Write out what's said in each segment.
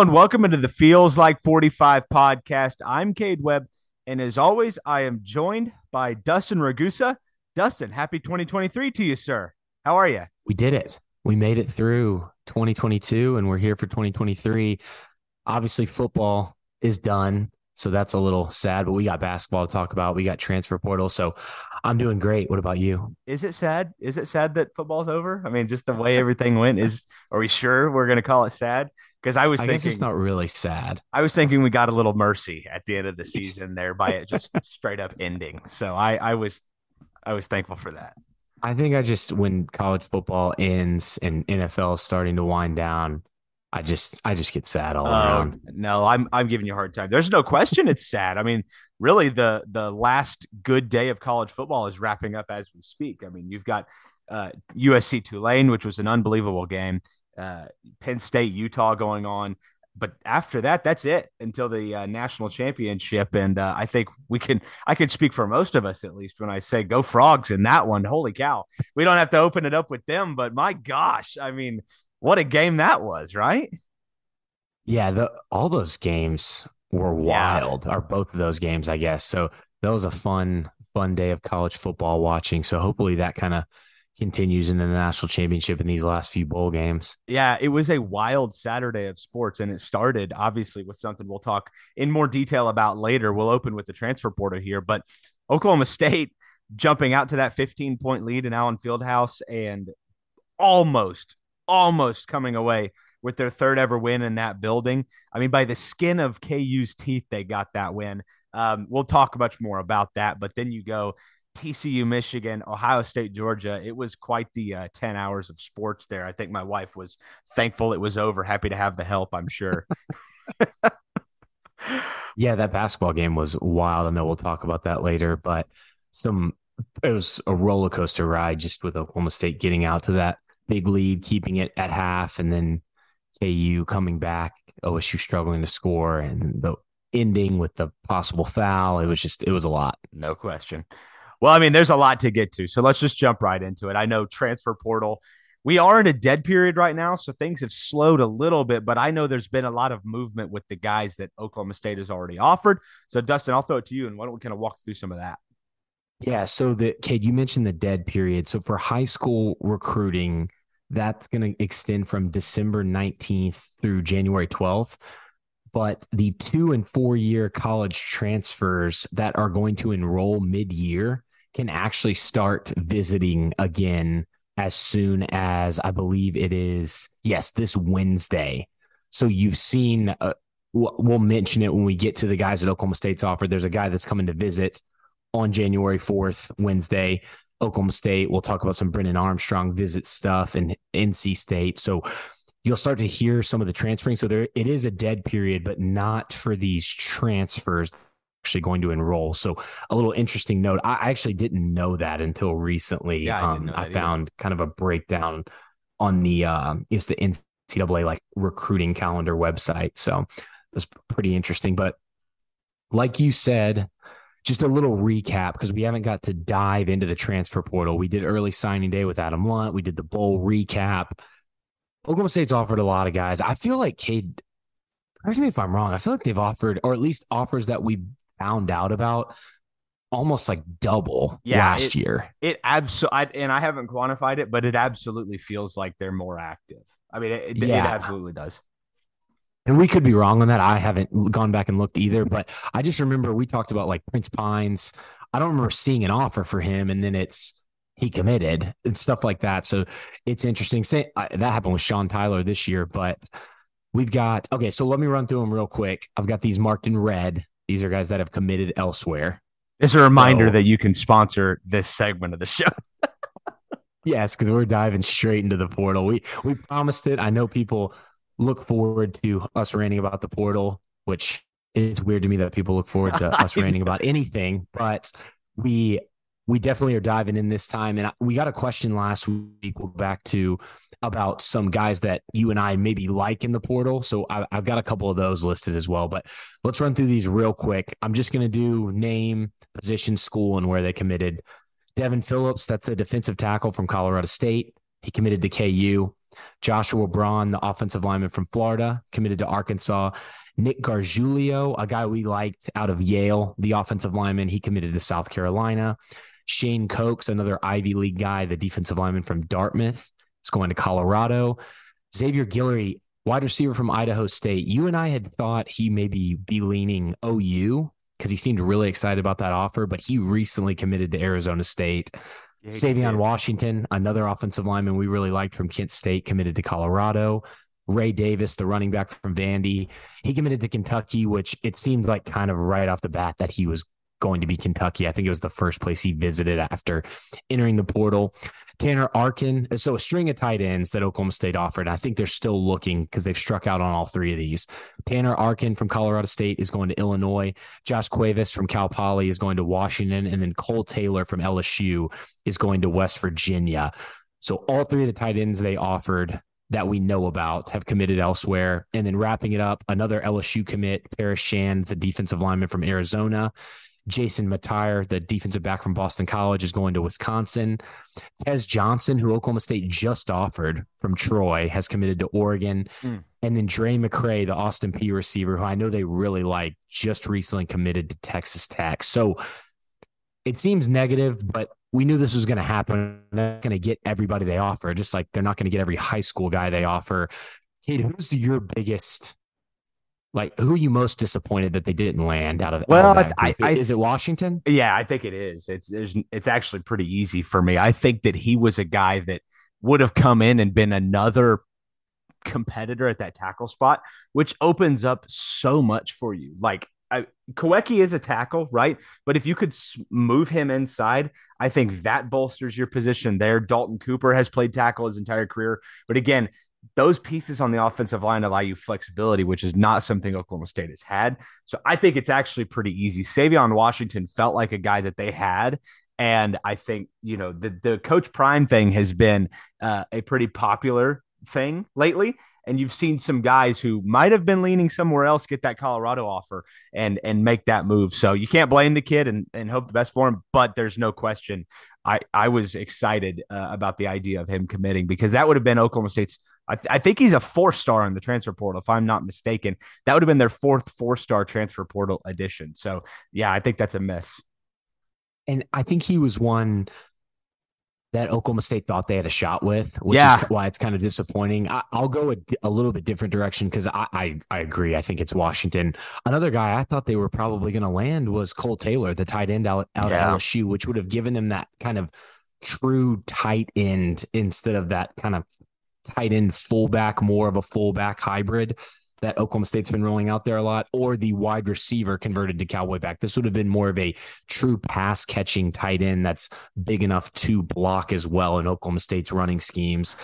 And welcome into the Feels Like 45 podcast. I'm Cade Webb, and as always, I am joined by Dustin Ragusa. Dustin, happy 2023 to you, sir. How are you? We did it. We made it through 2022 and we're here for 2023. Obviously, football is done. So that's a little sad, but we got basketball to talk about. We got transfer portal. So I'm doing great. What about you? Is it sad? Is it sad that football's over? I mean, just the way everything went is are we sure we're going to call it sad? Because I was I thinking it's not really sad. I was thinking we got a little mercy at the end of the season there by it just straight up ending. So I I was I was thankful for that. I think I just, when college football ends and NFL is starting to wind down, I just, I just get sad all Oh around. no, I'm I'm giving you a hard time. There's no question it's sad. I mean, really the the last good day of college football is wrapping up as we speak. I mean, you've got uh, USC Tulane, which was an unbelievable game. Uh, Penn State Utah going on, but after that, that's it until the uh, national championship. And uh, I think we can I can speak for most of us at least when I say go frogs in that one. Holy cow, we don't have to open it up with them, but my gosh, I mean, what a game that was, right? Yeah, the, all those games were Yeah. wild, or both of those games, I guess. So that was a fun, fun day of college football watching. So hopefully that kind of continues into the national championship in these last few bowl games. Yeah, it was a wild Saturday of sports, and it started obviously with something we'll talk in more detail about later. We'll open with the transfer portal here, but Oklahoma State jumping out to that 15 point lead in Allen Fieldhouse and almost, almost coming away with their third ever win in that building. I mean, by the skin of KU's teeth, they got that win. Um, we'll talk much more about that, but then you go TCU, Michigan, Ohio State, Georgia. It was quite the uh, 10 hours of sports there. I think my wife was thankful it was over, happy to have the help, I'm sure. Yeah, that basketball game was wild. I know we'll talk about that later, but some it was a roller coaster ride just with Oklahoma State getting out to that big lead, keeping it at half, and then KU coming back, OSU struggling to score, and the ending with the possible foul. It was just it was a lot. No question. Well, I mean, there's a lot to get to. So let's just jump right into it. I know transfer portal. We are in a dead period right now, so things have slowed a little bit, but I know there's been a lot of movement with the guys that Oklahoma State has already offered. So, Dustin, I'll throw it to you, and why don't we kind of walk through some of that? Yeah. So the kid, you mentioned the dead period. So for high school recruiting, that's going to extend from December 19th through January 12th. But the two and four year college transfers that are going to enroll mid year can actually start visiting again as soon as I believe it is, yes, this Wednesday. So you've seen, uh, we'll mention it when we get to the guys that Oklahoma State's offer. There's a guy that's coming to visit on January 4th, Wednesday, Oklahoma State. We'll talk about some Brennan Armstrong visit stuff and NC State. So you'll start to hear some of the transferring. So there it is a dead period, but not for these transfers actually going to enroll. So a little interesting note. I actually didn't know that until recently. Yeah, I um, I either. found kind of a breakdown on the uh it's the NCAA like recruiting calendar website. So it was pretty interesting. But like you said, just a little recap because we haven't got to dive into the transfer portal. We did early signing day with Adam Lunt. We did the bowl recap. Oklahoma State's offered a lot of guys. I feel like Cade, correct me if I'm wrong. I feel like they've offered, or at least offers that we found out about, almost like double Yeah, last it- year. It absolutely, and I haven't quantified it, but it absolutely feels like they're more active. I mean, it, it, it absolutely does. And we could be wrong on that. I haven't gone back and looked either, but I just remember we talked about like Prince Pines. I don't remember seeing an offer for him, and then it's he committed and stuff like that. So it's interesting. Say that happened with Sean Tyler this year, but we've got okay. So let me run through them real quick. I've got these marked in red. These are guys that have committed elsewhere. It's a reminder So- that you can sponsor this segment of the show. Yes, because we're diving straight into the portal. We we promised it. I know people look forward to us ranting about the portal, which is weird to me that people look forward to us ranting about anything, but we we definitely are diving in this time. And we got a question last week. We'll back to about some guys that you and I maybe like in the portal. So I, have got a couple of those listed as well. But let's run through these real quick. I'm just going to do name, position, school, and where they committed. Devin Phillips, that's a defensive tackle from Colorado State. He committed to KU. Joshua Braun, the offensive lineman from Florida, committed to Arkansas. Nick Gargiulo, a guy we liked out of Yale, the offensive lineman, he committed to South Carolina. Shane Cokes, another Ivy League guy, the defensive lineman from Dartmouth, is going to Colorado. Xavier Guillory, wide receiver from Idaho State. You and I had thought he maybe be leaning OU because he seemed really excited about that offer, but he recently committed to Arizona State. Yeah, Savion Washington, another offensive lineman we really liked from Kent State, committed to Colorado. Ray Davis, the running back from Vandy, he committed to Kentucky, which it seemed like kind of right off the bat that he was going to be Kentucky. I think it was the first place he visited after entering the portal. Tanner Arkin. So a string of tight ends that Oklahoma State offered. I think they're still looking because they've struck out on all three of these. Tanner Arkin from Colorado State is going to Illinois. Josh Cuevas from Cal Poly is going to Washington. And then Cole Taylor from LSU is going to West Virginia. So all three of the tight ends they offered that we know about have committed elsewhere. And then wrapping it up, another LSU commit, Paris Shand, the defensive lineman from Arizona. Jason Maitre, the defensive back from Boston College, is going to Wisconsin. Tez Johnson, who Oklahoma State just offered from Troy, has committed to Oregon. Mm. And then Drae McCray, the Austin Peay receiver, who I know they really like, just recently committed to Texas Tech. So it seems negative, but we knew this was going to happen. They're not going to get everybody they offer, just like they're not going to get every high school guy they offer. Cade, who's your biggest like, who are you most disappointed that they didn't land out of? Well, I, I, is it Washington? Yeah, I think it is. It's there's it's actually pretty easy for me. I think that he was a guy that would have come in and been another competitor at that tackle spot, which opens up so much for you. Like I, Kawecki is a tackle, right? But if you could move him inside, I think that bolsters your position there. Dalton Cooper has played tackle his entire career, but again, those pieces on the offensive line allow you flexibility, which is not something Oklahoma State has had. So I think it's actually pretty easy. Savion Washington felt like a guy that they had. And I think, you know, the, the Coach Prime thing has been uh, a pretty popular thing lately. And you've seen some guys who might have been leaning somewhere else get that Colorado offer and and make that move. So you can't blame the kid and, and hope the best for him. But there's no question. I, I was excited uh, about the idea of him committing because that would have been Oklahoma State's I, th- I think he's a four star on the transfer portal, if I'm not mistaken. That would have been their fourth four star transfer portal addition. So, yeah, I think that's a miss. And I think he was one that Oklahoma State thought they had a shot with, which yeah. is why it's kind of disappointing. I, will go a, a, little bit different direction because I, I, I agree. I think it's Washington. Another guy I thought they were probably going to land was Cole Taylor, the tight end out, out yeah. of LSU, which would have given them that kind of true tight end instead of that kind of tight end fullback, more of a fullback hybrid that Oklahoma State's been rolling out there a lot, or the wide receiver converted to cowboy back. This would have been more of a true pass catching tight end that's big enough to block as well in Oklahoma State's running schemes.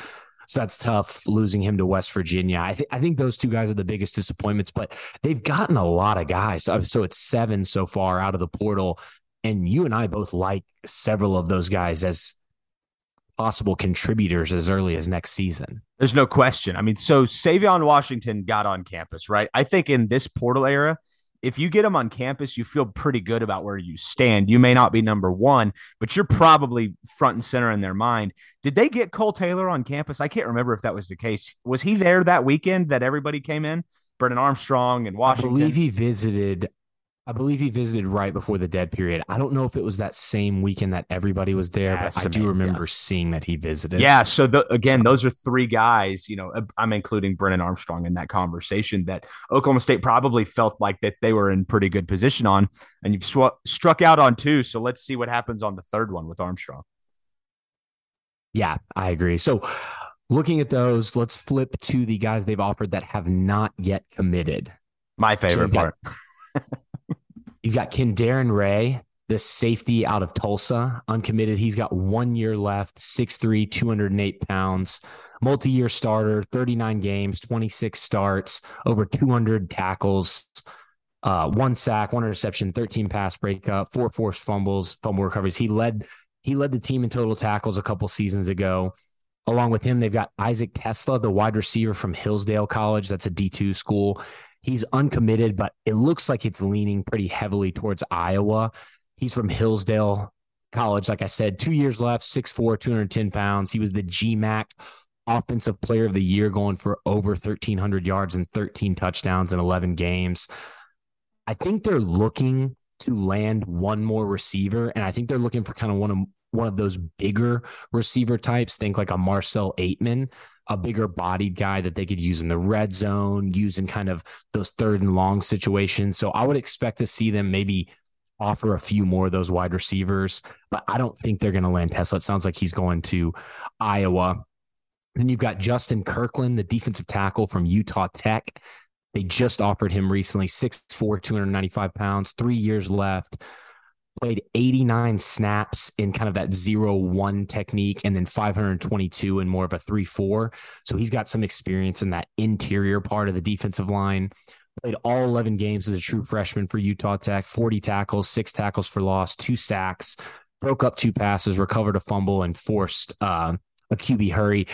So that's tough losing him to West Virginia. I think I think those two guys are the biggest disappointments, but they've gotten a lot of guys. So, so it's seven so far out of the portal. And you and I both like several of those guys as possible contributors as early as next season. There's no question. I mean, so Savion Washington got on campus, right? I think in this portal era, if you get him on campus, you feel pretty good about where you stand. You may not be number one, but you're probably front and center in their mind. Did they get Cole Taylor on campus? I can't remember if that was the case. Was he there that weekend that everybody came in? Brennan Armstrong and Washington. I believe he visited. I believe he visited right before the dead period. I don't know if it was that same weekend that everybody was there, yeah, but I do remember yeah. seeing that he visited. Yeah. So the, again, so, those are three guys. You know, I'm including Brennan Armstrong in that conversation that Oklahoma State probably felt like that they were in pretty good position on, and you've sw- struck out on two. So let's see what happens on the third one with Armstrong. Yeah, I agree. So looking at those, let's flip to the guys they've offered that have not yet committed. My favorite so part. You've got Darren Ray, the safety out of Tulsa, uncommitted. He's got one year left, 6'3, 208 pounds, multi year starter, 39 games, 26 starts, over 200 tackles, uh, one sack, one interception, 13 pass breakup, four forced fumbles, fumble recoveries. He led. He led the team in total tackles a couple seasons ago. Along with him, they've got Isaac TeSlaa, the wide receiver from Hillsdale College. That's a D2 school. He's uncommitted, but it looks like it's leaning pretty heavily towards Iowa. He's from Hillsdale College. Like I said, two years left, 6'4, 210 pounds. He was the GMAC Offensive Player of the Year, going for over 1,300 yards and 13 touchdowns in 11 games. I think they're looking to land one more receiver, and I think they're looking for kind of one of one of those bigger receiver types. Think like a Marcel Ateman, a bigger bodied guy that they could use in the red zone, use in kind of those third and long situations. So I would expect to see them maybe offer a few more of those wide receivers, but I don't think they're going to land TeSlaa. It sounds like he's going to Iowa. Then you've got Justin Kirkland, the defensive tackle from Utah Tech. They just offered him recently 6'4, 295 pounds, three years left. Played 89 snaps in kind of that zero one technique and then 522 in more of a 3 4. So he's got some experience in that interior part of the defensive line played all 11 games as a true freshman for Utah Tech, 40 tackles, six tackles for loss, two sacks, broke up two passes, recovered a fumble, and forced uh, a QB hurry.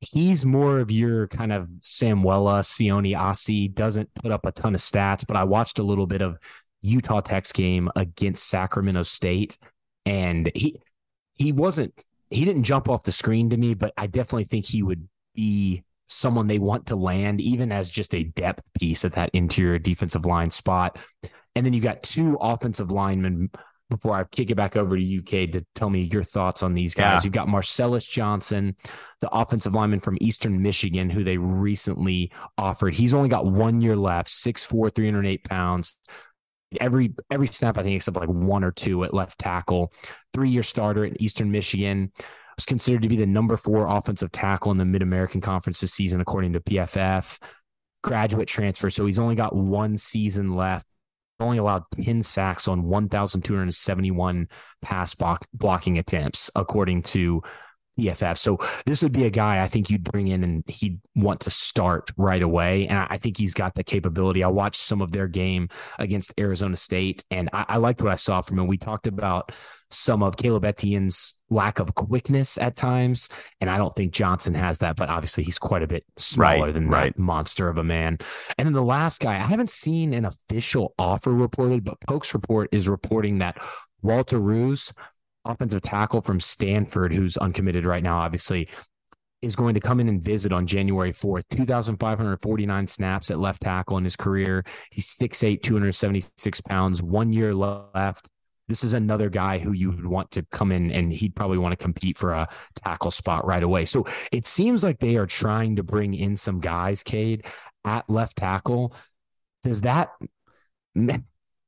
He's more of your kind of Samuela, Sione Asi, doesn't put up a ton of stats, but I watched a little bit of Utah Tech's game against Sacramento State, and he he wasn't he didn't jump off the screen to me, but I definitely think he would be someone they want to land, even as just a depth piece at that interior defensive line spot. And then you got two offensive linemen before I kick it back over to UK to tell me your thoughts on these guys. Yeah. You've got Marcellus Johnson, the offensive lineman from Eastern Michigan, who they recently offered. He's only got one year left, 6'4, 308 pounds. Every every snap, I think, except like one or two at left tackle. Three year starter in Eastern Michigan was considered to be the number four offensive tackle in the Mid American Conference this season, according to PFF. Graduate transfer, so he's only got one season left. Only allowed 10 sacks on 1,271 pass block, blocking attempts, according to PFF. So this would be a guy I think you'd bring in and he'd want to start right away. And I think he's got the capability. I watched some of their game against Arizona State and I, I liked what I saw from him. We talked about some of Caleb Etienne's lack of quickness at times. And I don't think Johnson has that, but obviously he's quite a bit smaller right, than right. that monster of a man. And then the last guy, I haven't seen an official offer reported, but Pokes Report is reporting that Walter Rouse, offensive tackle from Stanford, who's uncommitted right now, obviously, is going to come in and visit on January 4th. 2,549 snaps at left tackle in his career. He's 6'8, 276 pounds, one year left this is another guy who you would want to come in and he'd probably want to compete for a tackle spot right away. So it seems like they are trying to bring in some guys, Cade, at left tackle. Does that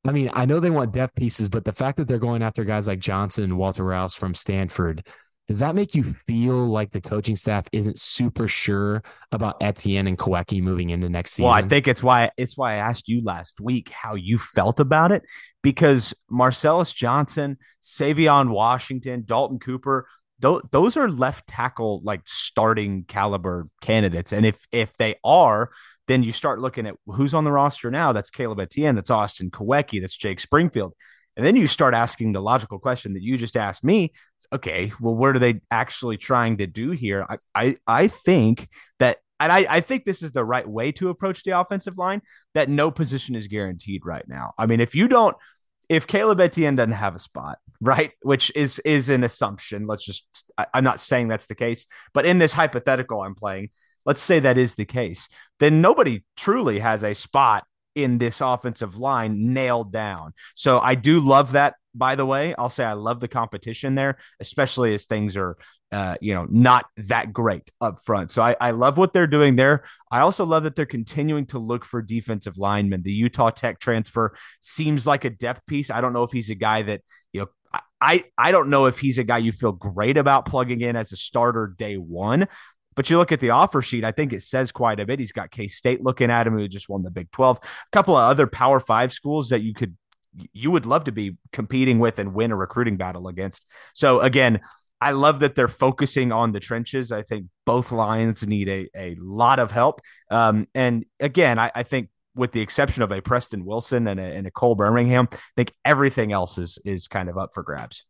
I mean, I know they want depth pieces, but the fact that they're going after guys like Johnson and Walter Rouse from Stanford, does that make you feel like the coaching staff isn't super sure about Etienne and Kawecki moving into next season? Well, I think it's why it's why I asked you last week how you felt about it because Marcellus Johnson, Savion Washington, Dalton Cooper, th- those are left tackle like starting caliber candidates, and if if they are, then you start looking at who's on the roster now. That's Caleb Etienne, that's Austin Kawecki, that's Jake Springfield. And then you start asking the logical question that you just asked me. Okay, well, what are they actually trying to do here? I I, I think that and I, I think this is the right way to approach the offensive line, that no position is guaranteed right now. I mean, if you don't if Caleb Etienne doesn't have a spot, right, which is is an assumption. Let's just I, I'm not saying that's the case, but in this hypothetical I'm playing, let's say that is the case, then nobody truly has a spot in this offensive line nailed down. So I do love that. By the way, I'll say I love the competition there, especially as things are, uh, you know, not that great up front. So I, I love what they're doing there. I also love that they're continuing to look for defensive linemen. The Utah Tech transfer seems like a depth piece. I don't know if he's a guy that you know I I don't know if he's a guy you feel great about plugging in as a starter day one, but you look at the offer sheet, I think it says quite a bit. He's got K State looking at him, who just won the Big 12, a couple of other Power Five schools that you could you would love to be competing with and win a recruiting battle against. So again, I love that they're focusing on the trenches. I think both lines need a, a lot of help. Um, and again, I, I, think with the exception of a Preston Wilson and a, and a Cole Birmingham, I think everything else is is kind of up for grabs.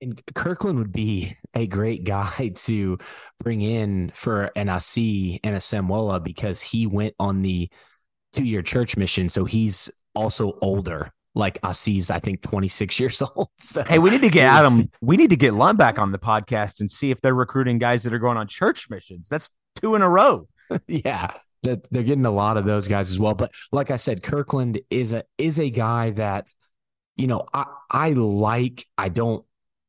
And Kirkland would be a great guy to bring in for an Asi and a Samuela because he went on the two year church mission. So he's also older. Like Asi's, I think, 26 years old. So hey, we need to get Adam. We need to get Lund back on the podcast and see if they're recruiting guys that are going on church missions. That's two in a row. yeah. That they're getting a lot of those guys as well. But like I said, Kirkland is a is a guy that, you know, I I like. I don't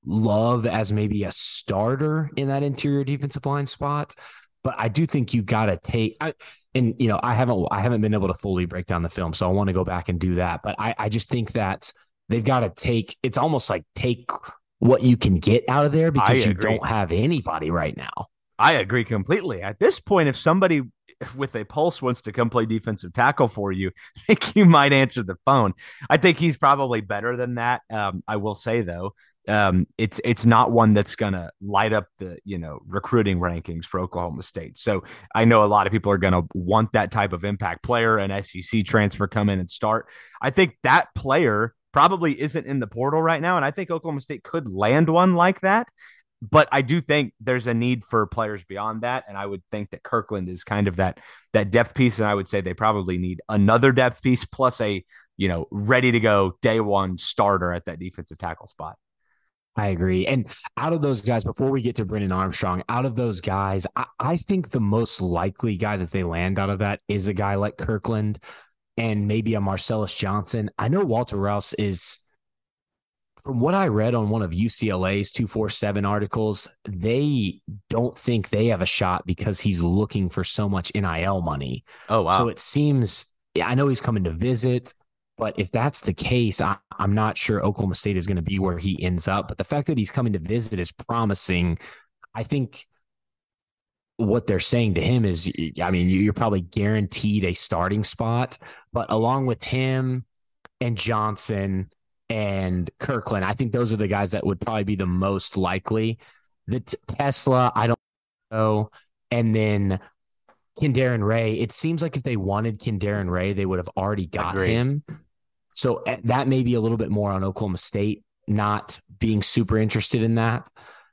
love as maybe a starter in that interior defensive line spot. But I do think you got to take, I, and you know, I haven't, I haven't been able to fully break down the film, so I want to go back and do that. But I, I just think that they've got to take. It's almost like take what you can get out of there because you don't have anybody right now. I agree completely. At this point, if somebody with a pulse wants to come play defensive tackle for you, I think you might answer the phone. I think he's probably better than that. Um, I will say though, um, it's it's not one that's gonna light up the you know recruiting rankings for Oklahoma State. So I know a lot of people are gonna want that type of impact player, an SEC transfer come in and start. I think that player probably isn't in the portal right now, and I think Oklahoma State could land one like that. But I do think there's a need for players beyond that, and I would think that Kirkland is kind of that that depth piece, and I would say they probably need another depth piece plus a you know ready to go day one starter at that defensive tackle spot. I agree. And out of those guys, before we get to Brennan Armstrong, out of those guys, I, I, think the most likely guy that they land out of that is a guy like Kirkland and maybe a Marcellus Johnson. I know Walter Rouse is, from what I read on one of UCLA's 247 articles, they don't think they have a shot because he's looking for so much NIL money. Oh, wow. So it seems, I know he's coming to visit. But if that's the case, I, am not sure Oklahoma State is going to be where he ends up. But the fact that he's coming to visit is promising. I think what they're saying to him is, I mean, you're probably guaranteed a starting spot. But along with him and Johnson and Kirkland, I think those are the guys that would probably be the most likely. The t- TeSlaa, I don't know. And then Kendarin Ray, it seems like if they wanted Kendarin Ray, they would have already got Agreed. him. So eh, that may be a little bit more on Oklahoma State not being super interested in that.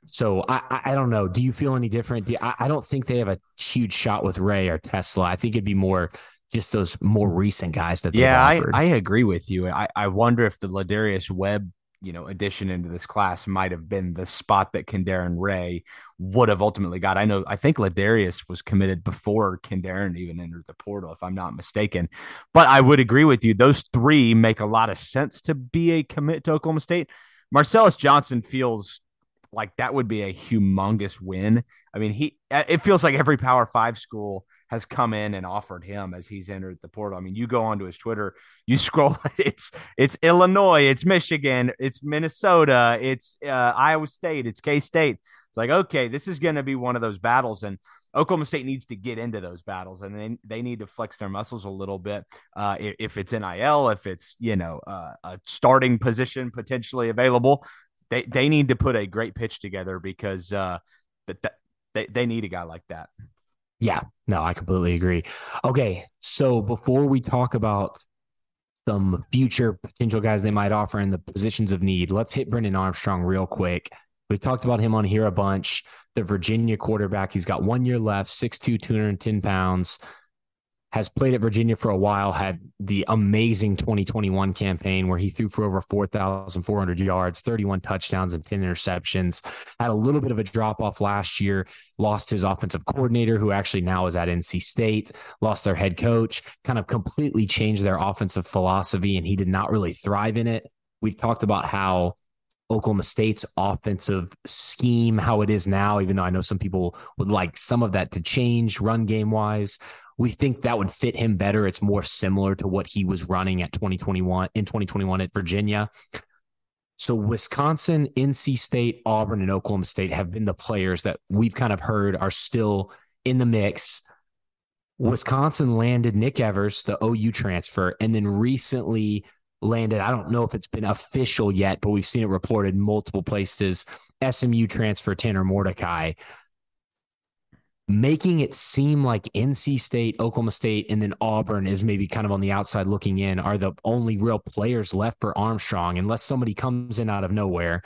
So I, I don't know. Do you feel any different? You, I, I don't think they have a huge shot with Ray or Tesla. I think it'd be more just those more recent guys that. Yeah, I, I agree with you. I, I wonder if the Ladarius Webb you know addition into this class might have been the spot that Kendarin Ray would have ultimately got. I know I think Ladarius was committed before Kendarin even entered the portal, if I'm not mistaken. But I would agree with you; those three make a lot of sense to be a commit to Oklahoma State. Marcellus Johnson feels like that would be a humongous win. I mean, he it feels like every Power Five school has come in and offered him as he's entered the portal. I mean, you go onto his Twitter, you scroll, it's it's Illinois, it's Michigan, it's Minnesota, it's uh, Iowa State, it's K State. It's like okay, this is going to be one of those battles, and Oklahoma State needs to get into those battles, and then they need to flex their muscles a little bit. Uh, if, if, it's NIL, if it's you know uh, a starting position potentially available, they they need to put a great pitch together because uh, that, that they they need a guy like that. Yeah, no, I completely agree. Okay, so before we talk about some future potential guys they might offer in the positions of need, let's hit Brennan Armstrong real quick. We talked about him on here a bunch. The Virginia quarterback, he's got one year left, 6'2, 210 pounds has played at Virginia for a while, had the amazing 2021 campaign where he threw for over 4,400 yards, 31 touchdowns, and 10 interceptions. Had a little bit of a drop off last year, lost his offensive coordinator, who actually now is at NC State, lost their head coach, kind of completely changed their offensive philosophy, and he did not really thrive in it. We've talked about how Oklahoma State's offensive scheme, how it is now, even though I know some people would like some of that to change run game wise we think that would fit him better. It's more similar to what he was running at 2021 in 2021 at Virginia. So Wisconsin, NC State, Auburn, and Oklahoma State have been the players that we've kind of heard are still in the mix. Wisconsin landed Nick Evers, the OU transfer, and then recently landed. I don't know if it's been official yet, but we've seen it reported multiple places. SMU transfer Tanner Mordecai, making it seem like NC State, Oklahoma State, and then Auburn is maybe kind of on the outside looking in are the only real players left for Armstrong, unless somebody comes in out of nowhere.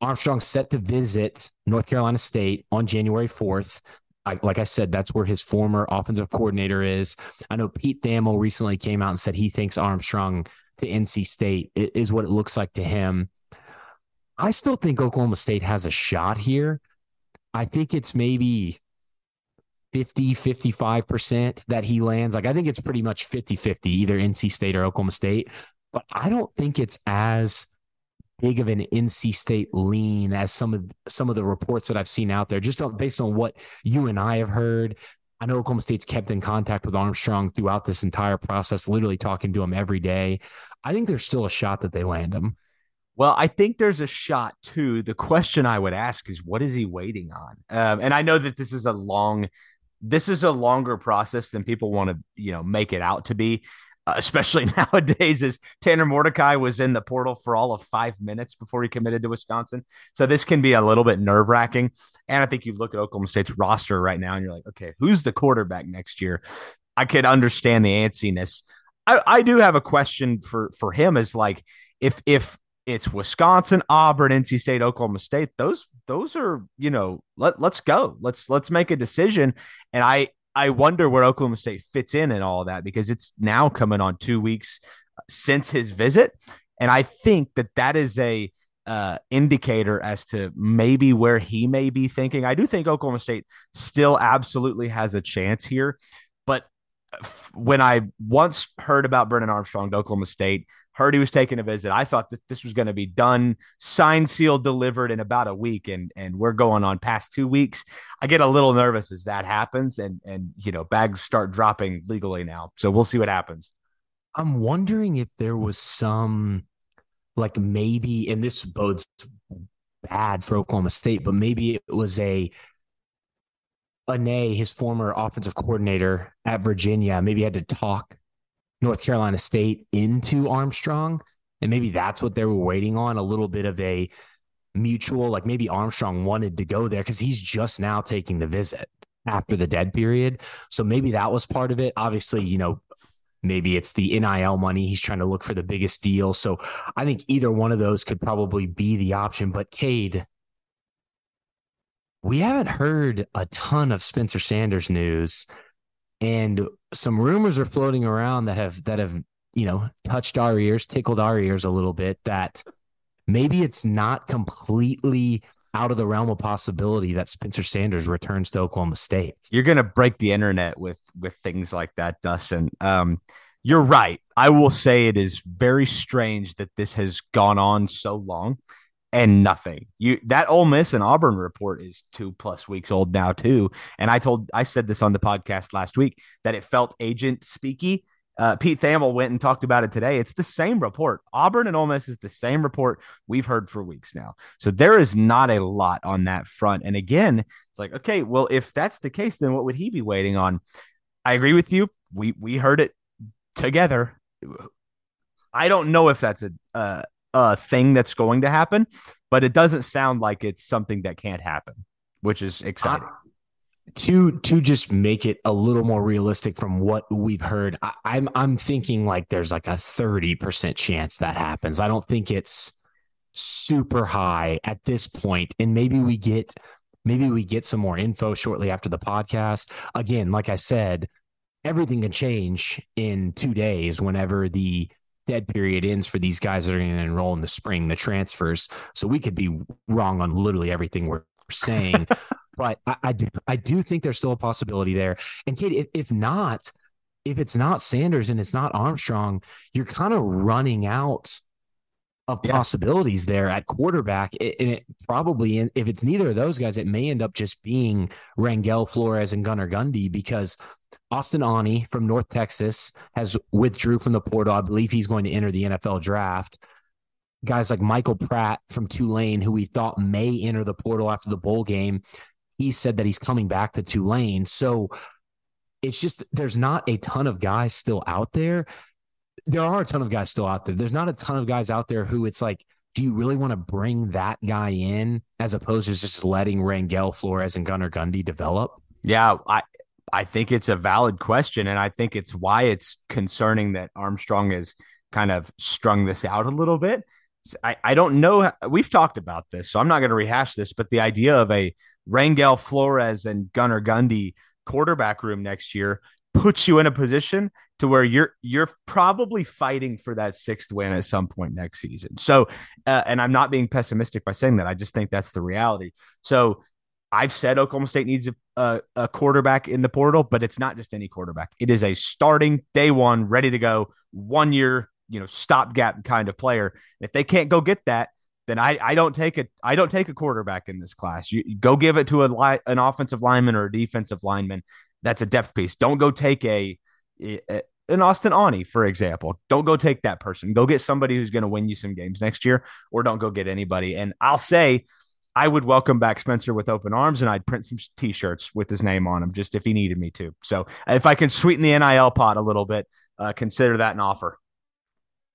Armstrong set to visit North Carolina State on January 4th. I, like I said, that's where his former offensive coordinator is. I know Pete Thamel recently came out and said he thinks Armstrong to NC State is what it looks like to him. I still think Oklahoma State has a shot here. I think it's maybe 50, 55% that he lands. Like, I think it's pretty much 50 50, either NC State or Oklahoma State. But I don't think it's as big of an NC State lean as some of some of the reports that I've seen out there, just based on what you and I have heard. I know Oklahoma State's kept in contact with Armstrong throughout this entire process, literally talking to him every day. I think there's still a shot that they land him. Well, I think there's a shot too. The question I would ask is, what is he waiting on? Um, and I know that this is a long, this is a longer process than people want to, you know, make it out to be. Uh, especially nowadays, as Tanner Mordecai was in the portal for all of five minutes before he committed to Wisconsin. So this can be a little bit nerve wracking. And I think you look at Oklahoma State's roster right now, and you're like, okay, who's the quarterback next year? I could understand the antsiness. I, I do have a question for for him. Is like if if it's Wisconsin, Auburn, NC State, Oklahoma State. Those those are you know let let's go. Let's let's make a decision. And I I wonder where Oklahoma State fits in and all that because it's now coming on two weeks since his visit, and I think that that is a uh, indicator as to maybe where he may be thinking. I do think Oklahoma State still absolutely has a chance here, when I once heard about Brennan Armstrong to Oklahoma State, heard he was taking a visit, I thought that this was going to be done, signed, sealed, delivered in about a week, and and we're going on past two weeks. I get a little nervous as that happens, and and you know bags start dropping legally now, so we'll see what happens. I'm wondering if there was some, like maybe, and this bodes bad for Oklahoma State, but maybe it was a Anae, his former offensive coordinator at Virginia, maybe had to talk North Carolina State into Armstrong. And maybe that's what they were waiting on a little bit of a mutual, like maybe Armstrong wanted to go there because he's just now taking the visit after the dead period. So maybe that was part of it. Obviously, you know, maybe it's the NIL money. He's trying to look for the biggest deal. So I think either one of those could probably be the option. But Cade, we haven't heard a ton of Spencer Sanders news, and some rumors are floating around that have that have you know touched our ears, tickled our ears a little bit. That maybe it's not completely out of the realm of possibility that Spencer Sanders returns to Oklahoma State. You're gonna break the internet with with things like that, Dustin. Um, you're right. I will say it is very strange that this has gone on so long and nothing. You that Ole Miss and Auburn report is two plus weeks old now too. And I told I said this on the podcast last week that it felt agent speaky. Uh, Pete Thamel went and talked about it today. It's the same report. Auburn and Ole Miss is the same report we've heard for weeks now. So there is not a lot on that front. And again, it's like, okay, well, if that's the case, then what would he be waiting on? I agree with you. We we heard it together. I don't know if that's a uh, a thing that's going to happen, but it doesn't sound like it's something that can't happen, which is exciting. Uh, to to just make it a little more realistic from what we've heard, I, I'm I'm thinking like there's like a thirty percent chance that happens. I don't think it's super high at this point, and maybe we get maybe we get some more info shortly after the podcast. Again, like I said, everything can change in two days whenever the dead period ends for these guys that are going to enroll in the spring, the transfers. So we could be wrong on literally everything we're saying. but I, I, do I do think there's still a possibility there. And Cade, if, if not, if it's not Sanders and it's not Armstrong, you're kind of running out of yeah. possibilities there at quarterback. And it probably, if it's neither of those guys, it may end up just being Rangel Flores and Gunnar Gundy because Austin Aune from North Texas has withdrew from the portal. I believe he's going to enter the NFL draft. Guys like Michael Pratt from Tulane, who we thought may enter the portal after the bowl game, he said that he's coming back to Tulane. So it's just there's not a ton of guys still out there. there are a ton of guys still out there. There's not a ton of guys out there who it's like, do you really want to bring that guy in as opposed to just letting Rangel Flores and Gunnar Gundy develop? Yeah, I I think it's a valid question, and I think it's why it's concerning that Armstrong has kind of strung this out a little bit. I, I don't know. We've talked about this, so I'm not going to rehash this, but the idea of a Rangel Flores and Gunnar Gundy quarterback room next year puts you in a position to where you're you're probably fighting for that sixth win at some point next season. So, uh, and I'm not being pessimistic by saying that. I just think that's the reality. So, I've said Oklahoma State needs a, a, a quarterback in the portal, but it's not just any quarterback. It is a starting day one, ready to go, one year, you know, stopgap kind of player. If they can't go get that, then I, I don't take it. I don't take a quarterback in this class. You, you go give it to a li- an offensive lineman or a defensive lineman. That's a depth piece. Don't go take a, a an Austin Aune, for example. Don't go take that person. Go get somebody who's going to win you some games next year, or don't go get anybody. And I'll say, I would welcome back Spencer with open arms, and I'd print some T-shirts with his name on them, just if he needed me to. So if I can sweeten the NIL pot a little bit, uh, consider that an offer.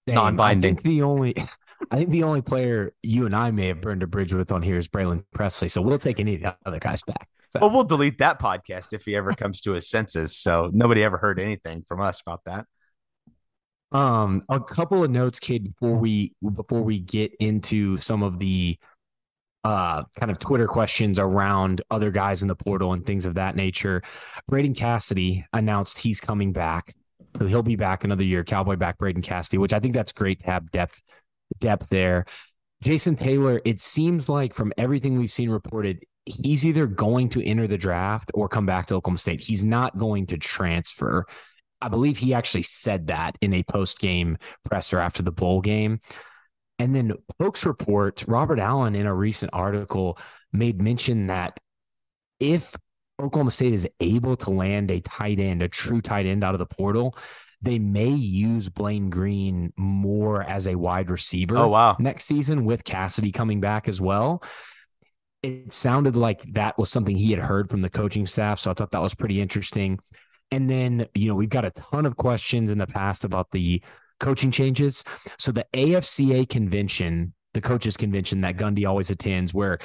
Non-binding. I think the only I think the only player you and I may have burned a bridge with on here is Braylon Presley. So we'll take any of the other guys back. So. Well, we'll delete that podcast if he ever comes to his senses. So nobody ever heard anything from us about that. Um, a couple of notes, kid, before we before we get into some of the uh kind of Twitter questions around other guys in the portal and things of that nature. Braden Cassidy announced he's coming back. So he'll be back another year. Cowboy back Braden Cassidy, which I think that's great to have depth depth there. Jason Taylor, it seems like from everything we've seen reported, he's either going to enter the draft or come back to Oklahoma State. He's not going to transfer. I believe he actually said that in a post game presser after the bowl game. And then Pokes report, Robert Allen in a recent article made mention that if Oklahoma State is able to land a tight end, a true tight end out of the portal, they may use Blaine Green more as a wide receiver. Oh, wow. Next season with Cassidy coming back as well. It sounded like that was something he had heard from the coaching staff. So I thought that was pretty interesting. And then, you know, we've got a ton of questions in the past about the coaching changes. So the AFCA convention, the coaches convention that Gundy always attends, where,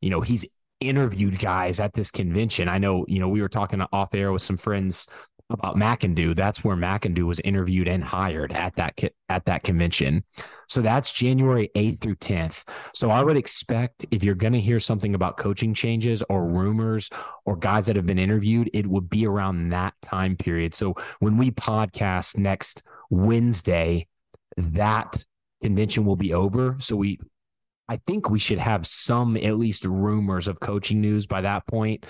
you know, he's interviewed guys at this convention. I know, you know, we were talking off air with some friends about McIndoe, that's where McIndoe was interviewed and hired at that at that convention. So that's January 8th through 10th. So I would expect if you're going to hear something about coaching changes or rumors or guys that have been interviewed, it would be around that time period. So when we podcast next Wednesday, that convention will be over. So we I think we should have some at least rumors of coaching news by that point.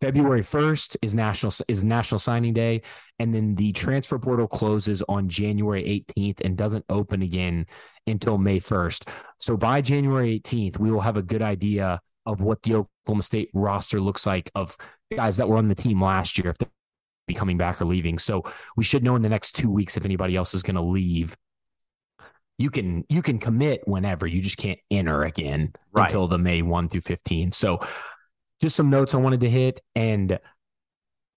February 1st is national is National Signing Day and then the transfer portal closes on January 18th and doesn't open again until May 1st. So by January 18th we will have a good idea of what the Oklahoma State roster looks like of guys that were on the team last year if be coming back or leaving. So we should know in the next 2 weeks if anybody else is going to leave you can you can commit whenever you just can't enter again right. until the May 1 through 15. So just some notes I wanted to hit. And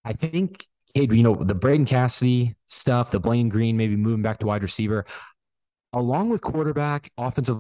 I think, you know, the Braden Cassidy stuff, the Blaine Green maybe moving back to wide receiver, along with quarterback, offensive,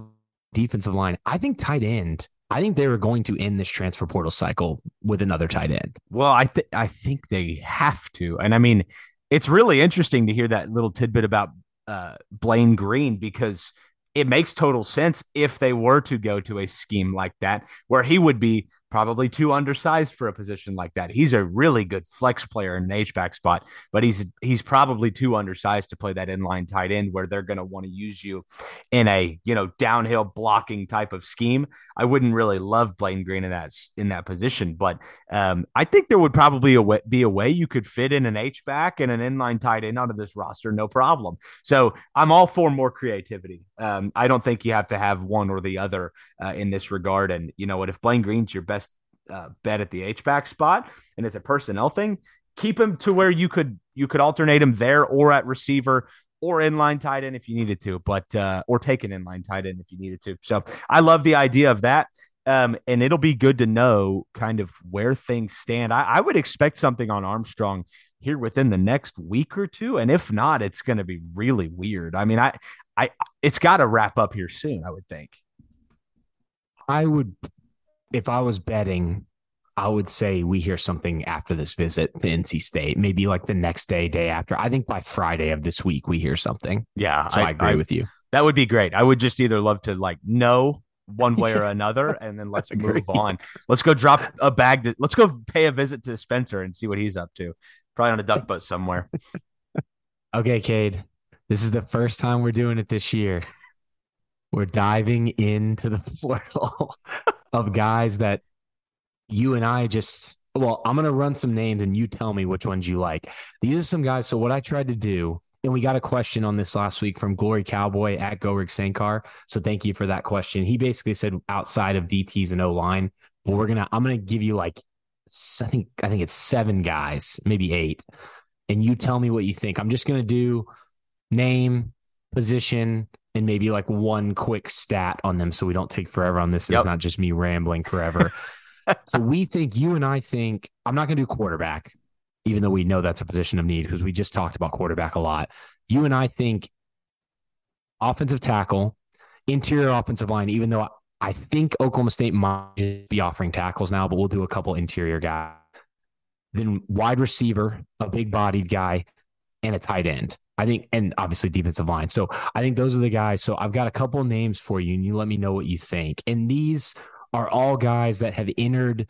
defensive line, I think tight end. I think they were going to end this transfer portal cycle with another tight end. Well, I think I think they have to, and I mean, it's really interesting to hear that little tidbit about uh, Blaine Green because it makes total sense if they were to go to a scheme like that, where he would be probably too undersized for a position like that. He's a really good flex player in an H back spot, but he's he's probably too undersized to play that inline tight end where they're going to want to use you in a you know downhill blocking type of scheme. I wouldn't really love Blaine Green in that in that position, but um, I think there would probably a way, be a way you could fit in an H back and an inline tight end onto this roster, no problem. So I'm all for more creativity. Um, I don't think you have to have one or the other uh, in this regard. And you know what? If Blaine Green's your best uh, bet at the H back spot, and it's a personnel thing. Keep him to where you could you could alternate him there or at receiver or inline tight end if you needed to, but uh, or take an inline tight end if you needed to. So I love the idea of that. Um, and it'll be good to know kind of where things stand. I, I would expect something on Armstrong here within the next week or two. And if not, it's going to be really weird. I mean, I, I, it's got to wrap up here soon, I would think. I would, if I was betting, I would say we hear something after this visit to NC State, maybe like the next day, day after. I think by Friday of this week, we hear something. Yeah. So I, I agree I, with you. That would be great. I would just either love to like know one way or another, and then let's move on. Let's go drop a bag. To, let's go pay a visit to Spencer and see what he's up to. Probably on a duck boat somewhere. okay, Cade. This is the first time we're doing it this year. We're diving into the portal of guys that you and I just well, I'm gonna run some names and you tell me which ones you like. These are some guys. So what I tried to do and we got a question on this last week from Glory Cowboy at Gorig Sankar. So thank you for that question. He basically said outside of DTs and O line, we're gonna I'm gonna give you like I think I think it's seven guys, maybe eight, and you tell me what you think. I'm just gonna do name, position, and maybe like one quick stat on them, so we don't take forever on this. Yep. It's not just me rambling forever. so we think you and I think I'm not gonna do quarterback even though we know that's a position of need because we just talked about quarterback a lot. You and I think offensive tackle, interior offensive line, even though I think Oklahoma State might be offering tackles now, but we'll do a couple interior guys. Then wide receiver, a big bodied guy, and a tight end. I think, and obviously defensive line. So I think those are the guys. So I've got a couple names for you, and you let me know what you think. And these are all guys that have entered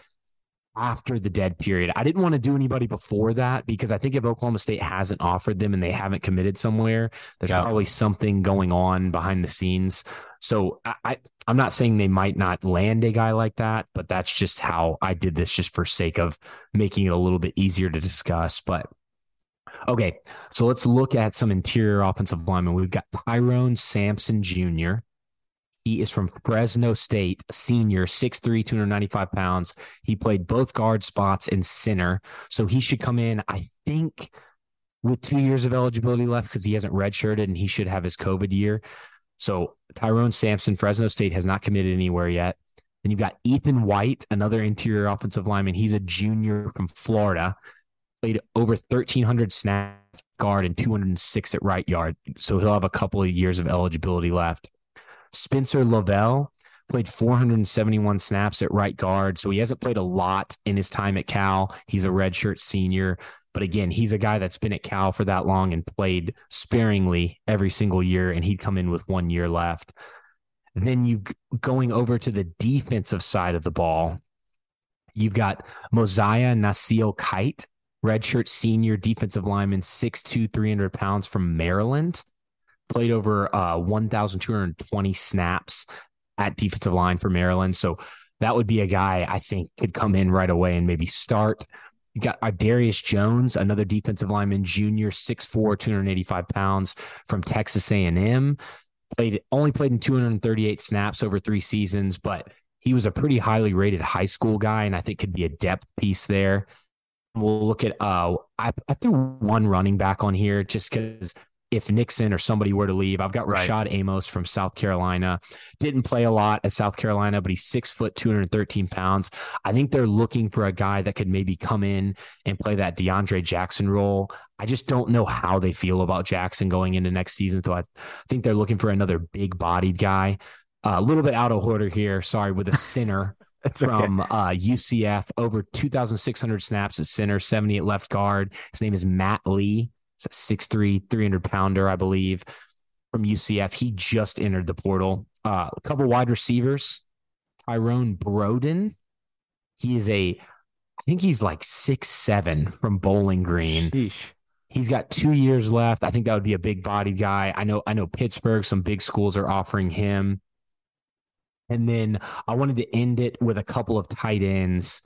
after the dead period. I didn't want to do anybody before that because I think if Oklahoma State hasn't offered them and they haven't committed somewhere, there's yeah. probably something going on behind the scenes. So I, I I'm not saying they might not land a guy like that, but that's just how I did this just for sake of making it a little bit easier to discuss. But okay, so let's look at some interior offensive linemen. We've got Tyrone Sampson Jr. He is from Fresno State, senior, 6'3, 295 pounds. He played both guard spots and center. So he should come in, I think, with two years of eligibility left because he hasn't redshirted and he should have his COVID year. So Tyrone Sampson, Fresno State has not committed anywhere yet. Then you've got Ethan White, another interior offensive lineman. He's a junior from Florida, played over 1,300 snaps guard and 206 at right yard. So he'll have a couple of years of eligibility left. Spencer Lovell played 471 snaps at right guard. So he hasn't played a lot in his time at Cal. He's a redshirt senior. But again, he's a guy that's been at Cal for that long and played sparingly every single year, and he'd come in with one year left. Then you going over to the defensive side of the ball, you've got Mosiah Nasili-Kite, redshirt senior defensive lineman, 6'2, 300 pounds from Maryland played over uh, 1,220 snaps at defensive line for Maryland. So that would be a guy I think could come in right away and maybe start. You got uh, Darius Jones, another defensive lineman, junior, 6'4", 285 pounds from Texas A&M. Played only played in 238 snaps over three seasons, but he was a pretty highly rated high school guy, and I think could be a depth piece there. We'll look at uh I, I threw one running back on here just because if Nixon or somebody were to leave. I've got Rashad right. Amos from South Carolina. Didn't play a lot at South Carolina, but he's six foot, 213 pounds. I think they're looking for a guy that could maybe come in and play that DeAndre Jackson role. I just don't know how they feel about Jackson going into next season. So I think they're looking for another big bodied guy. Uh, a little bit out of order here. Sorry, with a center. from okay. uh, UCF, over 2,600 snaps at center, 78 left guard. His name is Matt Lee. It's a 6'3, 300 pounder, I believe, from UCF. He just entered the portal. Uh, a couple wide receivers. Tyrone Broden. He is a, I think he's like six seven from Bowling Green. Sheesh. He's got two years left. I think that would be a big bodied guy. I know, I know Pittsburgh, some big schools are offering him. And then I wanted to end it with a couple of tight ends.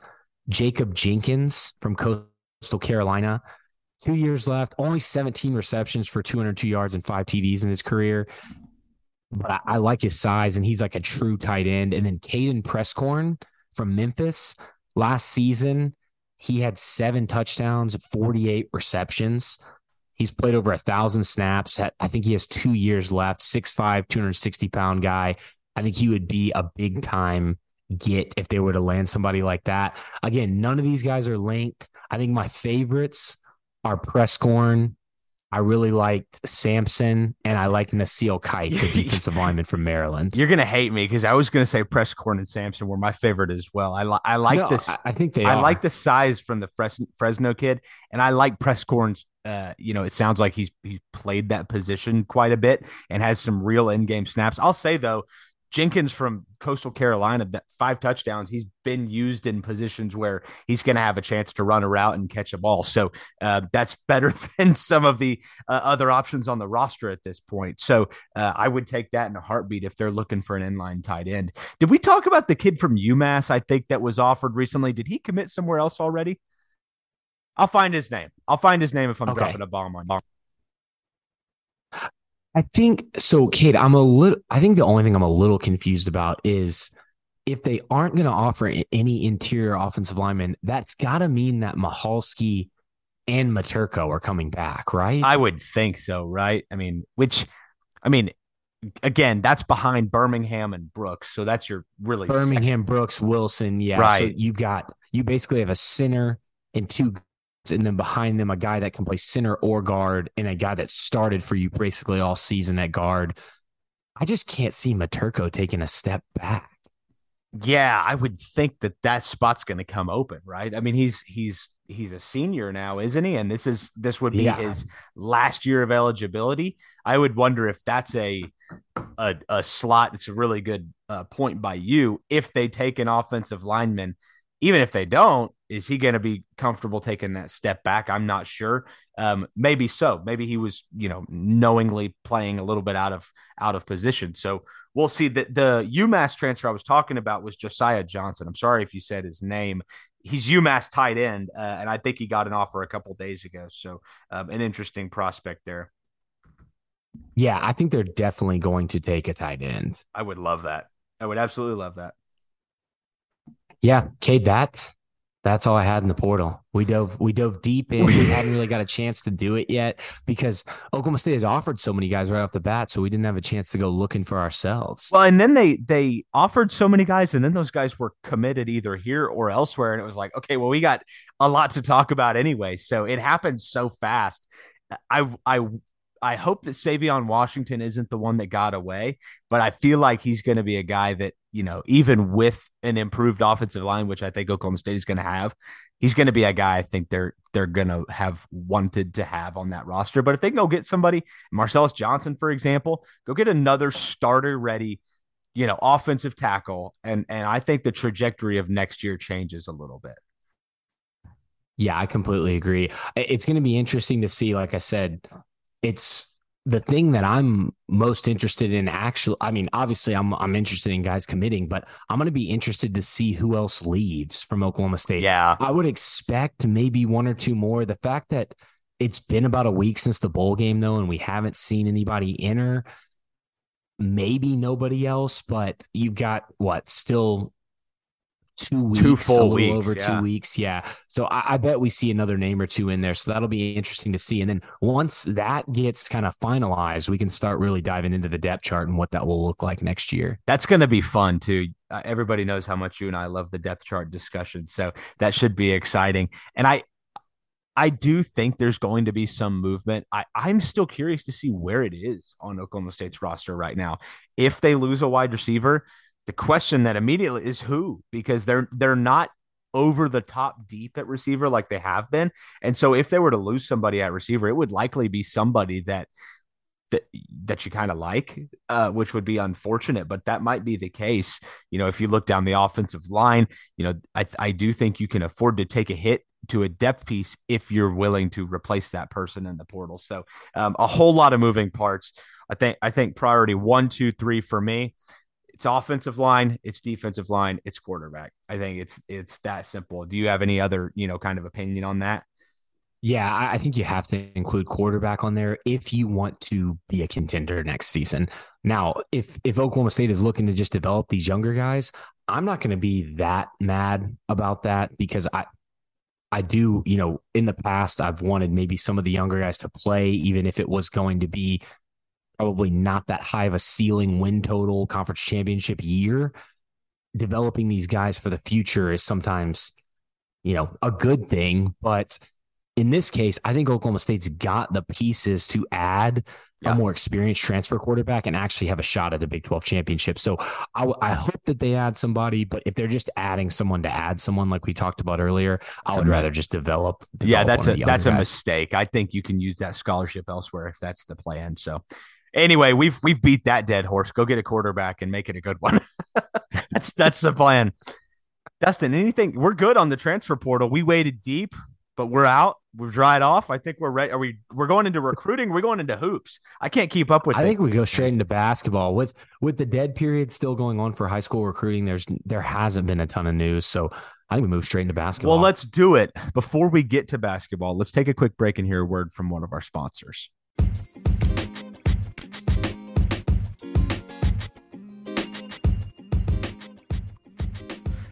Jacob Jenkins from Coastal Carolina two years left, only 17 receptions for 202 yards and five TDs in his career. But I, I like his size, and he's like a true tight end. And then Caden Prieskorn from Memphis last season, he had seven touchdowns, 48 receptions. He's played over a thousand snaps. I think he has two years left. 6'5, 260 pound guy. I think he would be a big time get if they were to land somebody like that. Again, none of these guys are linked. I think my favorites are Prieskorn, I really liked Sampson and I liked Nasili-Kite, the defensive lineman from Maryland. You're gonna hate me because I was gonna say Prieskorn and Sampson were my favorite as well. I li- I like No, this. I, I think they I are. like the size from the Fres- Fresno kid, and I like Prieskorn's. Uh, you know, it sounds like he's he played that position quite a bit and has some real in-game snaps. I'll say though, Jenkins from Coastal Carolina, five touchdowns, he's been used in positions where he's going to have a chance to run a route and catch a ball. So uh, that's better than some of the uh, other options on the roster at this point. So uh, I would take that in a heartbeat if they're looking for an inline tight end. Did we talk about the kid from UMass? I think that was offered recently. Did he commit somewhere else already? I'll find his name. I'll find his name if I'm Okay. dropping a bomb on. I think so, Kate. I'm a little. I think the only thing I'm a little confused about is if they aren't going to offer any interior offensive lineman. That's got to mean that Michalski and Miterko are coming back, right? I would think so, right? I mean, which, I mean, again, that's behind Birmingham and Brooks, so that's your really Birmingham, Brooks, Wilson. Yeah. So Right. you got you basically have a center and two, and then behind them a guy that can play center or guard, and a guy that started for you basically all season at guard. I just can't see Miterko taking a step back. Yeah, I would think that that spot's going to come open, right? I mean, he's he's he's a senior now, isn't he? And this is this would be Yeah. his last year of eligibility. I would wonder if that's a a, a slot. It's a really good uh, point by you. If they take an offensive lineman, even if they don't, is he going to be comfortable taking that step back? I'm not sure. Um, maybe so. Maybe he was, you know, knowingly playing a little bit out of out of position. So we'll see. That the UMass transfer I was talking about was Josiah Johnson. I'm sorry if you said his name. He's UMass tight end, uh, and I think he got an offer a couple days ago. So um, an interesting prospect there. Yeah, I think they're definitely going to take a tight end. I would love that. I would absolutely love that. Yeah, Cade, that's that's all I had in the portal. We dove we dove deep in. We hadn't really got a chance to do it yet because Oklahoma State had offered so many guys right off the bat, so we didn't have a chance to go looking for ourselves. Well, and then they they offered so many guys, and then those guys were committed either here or elsewhere, and it was like, okay, well, we got a lot to talk about anyway. So it happened so fast. I I I hope that Savion Washington isn't the one that got away, but I feel like he's going to be a guy that you know, even with an improved offensive line, which I think Oklahoma State is going to have, he's going to be a guy I think they're they're going to have wanted to have on that roster. But if they go get somebody, Marcellus Johnson, for example, go get another starter ready, you know, offensive tackle, and and I think the trajectory of next year changes a little bit. Yeah, I completely agree. It's going to be interesting to see. Like I said, it's the thing that I'm most interested in. Actually, I mean, obviously, I'm I'm interested in guys committing, but I'm going to be interested to see who else leaves from Oklahoma State. Yeah, I would expect maybe one or two more. The fact that it's been about a week since the bowl game, though, and we haven't seen anybody enter, maybe nobody else, but you've got what still two weeks, Two full weeks, over yeah. two weeks. Yeah. So I, I bet we see another name or two in there. So that'll be interesting to see. And then once that gets kind of finalized, we can start really diving into the depth chart and what that will look like next year. that's going to be fun too. Uh, everybody knows how much you and I love the depth chart discussion, so that should be exciting. And I, I do think there's going to be some movement. I, I'm still curious to see where it is on Oklahoma State's roster right now. If they lose a wide receiver, the question that immediately is who, because they're they're not over the top deep at receiver like they have been. And so if they were to lose somebody at receiver, it would likely be somebody that that that you kind of like, uh, which would be unfortunate, but that might be the case. You know, if you look down the offensive line, you know, I I do think you can afford to take a hit to a depth piece if you're willing to replace that person in the portal. So um, a whole lot of moving parts. I think I think priority one, two, three for me. It's offensive line, it's defensive line, it's quarterback. I think it's it's that simple. Do you have any other you know kind of opinion on that? Yeah, I think you have to include quarterback on there if you want to be a contender next season. Now, if if Oklahoma State is looking to just develop these younger guys, I'm not going to be that mad about that because I I do, you know, in the past I've wanted maybe some of the younger guys to play even if it was going to be probably not that high of a ceiling win total conference championship year. Developing these guys for the future is sometimes, you know, a good thing, but in this case, I think Oklahoma State's got the pieces to add yeah. a more experienced transfer quarterback and actually have a shot at a Big 12 championship. So I, I, hope that they add somebody, but if they're just adding someone to add someone like we talked about earlier, that's I would rather just develop. develop yeah, that's a that's guys. a mistake. I think you can use that scholarship elsewhere if that's the plan. So anyway, we've we've beat that dead horse. Go get a quarterback and make it a good one. that's that's the plan. Dustin, anything? We're good on the transfer portal. We waited deep, but we're out. We're dried off. I think we're ready. Are we? We're going into recruiting. We're going into hoops. I can't keep up with. I think we go straight into basketball with with the dead period still going on for high school recruiting. There's there hasn't been a ton of news, so I think we move straight into basketball. Well, let's do it. Before we get to basketball, let's take a quick break and hear a word from one of our sponsors.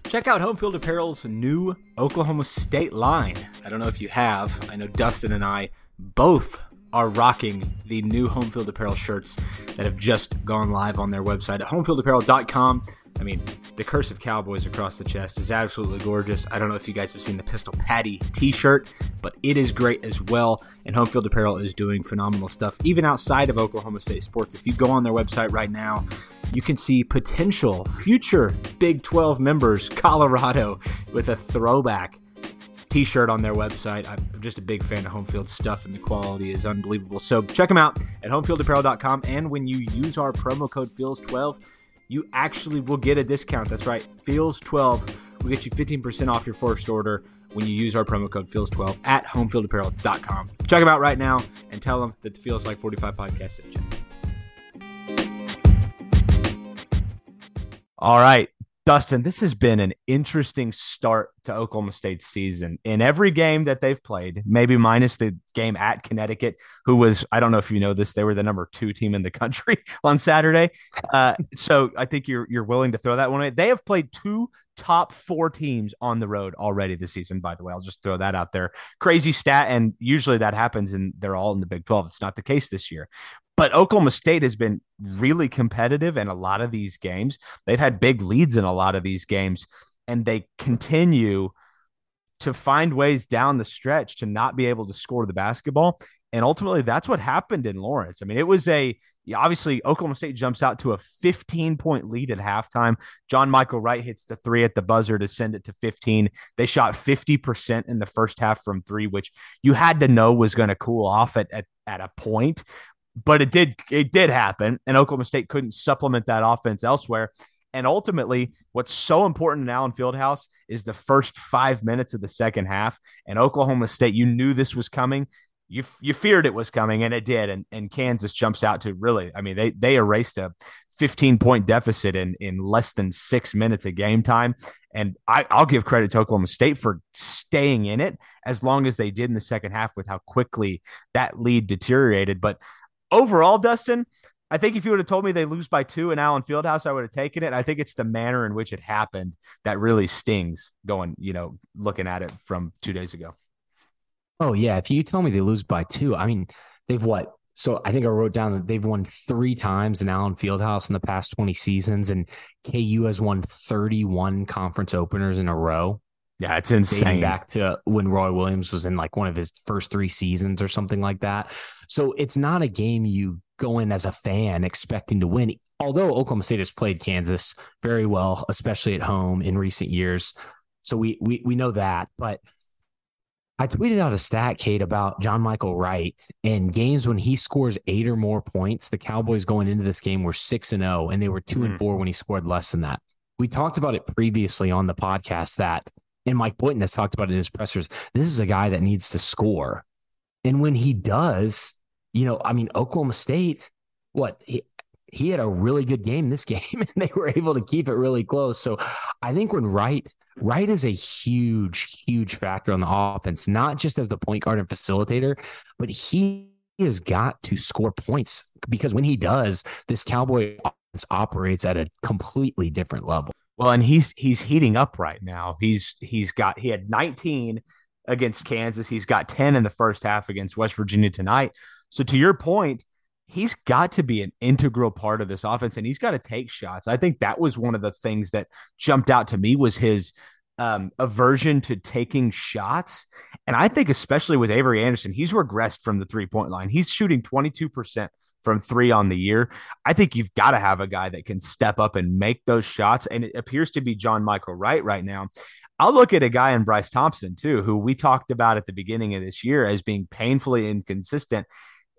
Check out Homefield Apparel's new Oklahoma State line. I don't know if you have. I know Dustin and I both are rocking the new Homefield Apparel shirts that have just gone live on their website at homefieldapparel.com. I mean, the cursive cowboys across the chest is absolutely gorgeous. I don't know if you guys have seen the Pistol Patty t shirt, but it is great as well. And Homefield Apparel is doing phenomenal stuff, even outside of Oklahoma State sports. If you go on their website right now, you can see potential future Big 12 members, Colorado, with a throwback t-shirt on their website. I'm just a big fan of Homefield stuff and the quality is unbelievable. So check them out at homefieldapparel.com and when you use our promo code FEELS12, you actually will get a discount. That's right, FEELS12 will get you 15% off your first order when you use our promo code FEELS12 at homefieldapparel.com. Check them out right now and tell them that the Feels Like 45 podcast sent you. All right. Dustin, this has been an interesting start to Oklahoma State's season. In every game that they've played, maybe minus the game at Connecticut, who was, I don't know if you know this, they were the number two team in the country on Saturday. Uh, so I think you're you're willing to throw that one away. They have played two top four teams on the road already this season, by the way. I'll just throw that out there. Crazy stat. And usually that happens and they're all in the Big 12. It's not the case this year. But Oklahoma State has been really competitive in a lot of these games. They've had big leads in a lot of these games, and they continue to find ways down the stretch to not be able to score the basketball. And ultimately, that's what happened in Lawrence. I mean, it was a obviously Oklahoma State jumps out to a 15 point lead at halftime. John Michael Wright hits the three at the buzzer to send it to 15. They shot 50% in the first half from three, which you had to know was going to cool off at, at, at a point but it did it did happen, and Oklahoma State couldn't supplement that offense elsewhere. And ultimately, what's so important in Allen Fieldhouse is the first five minutes of the second half. And Oklahoma State, you knew this was coming. You you feared it was coming, and it did. And and Kansas jumps out to really, I mean, they they erased a 15 point deficit in in less than six minutes of game time. And I, I'll give credit to Oklahoma State for staying in it as long as they did in the second half with how quickly that lead deteriorated. But overall, Dustin, I think if you would have told me they lose by two in Allen Fieldhouse, I would have taken it. I think it's the manner in which it happened that really stings going, you know, looking at it from two days ago. Oh, yeah. If you tell me they lose by two, I mean, they've what? So I think I wrote down that they've won three times in Allen Fieldhouse in the past 20 seasons, and KU has won 31 conference openers in a row. Yeah, it's insane. back to when Roy Williams was in like one of his first three seasons or something like that. So it's not a game you go in as a fan expecting to win. Although Oklahoma State has played Kansas very well, especially at home in recent years. So we we we know that. But I tweeted out a stat, Kate, about John Michael Wright in games when he scores eight or more points. The Cowboys going into this game were six and zero, oh, and they were 2 mm. and hmm. four when he scored less than that. We talked about it previously on the podcast that and Mike Boynton has talked about it in his pressers. This is a guy that needs to score. And when he does, you know, I mean, Oklahoma State, what he, he had a really good game this game and they were able to keep it really close. So I think when Wright, Wright is a huge, huge factor on the offense, not just as the point guard and facilitator, but he has got to score points because when he does, this Cowboy operates at a completely different level. Well, and he's he's heating up right now. He's he's got he had 19 against Kansas. He's got 10 in the first half against West Virginia tonight. So to your point, he's got to be an integral part of this offense and he's got to take shots. I think that was one of the things that jumped out to me was his um, aversion to taking shots. And I think, especially with Avery Anderson, he's regressed from the three point line. He's shooting 22% from three on the year. I think you've got to have a guy that can step up and make those shots. And it appears to be John Michael Wright right now. I'll look at a guy in Bryce Thompson, too, who we talked about at the beginning of this year as being painfully inconsistent.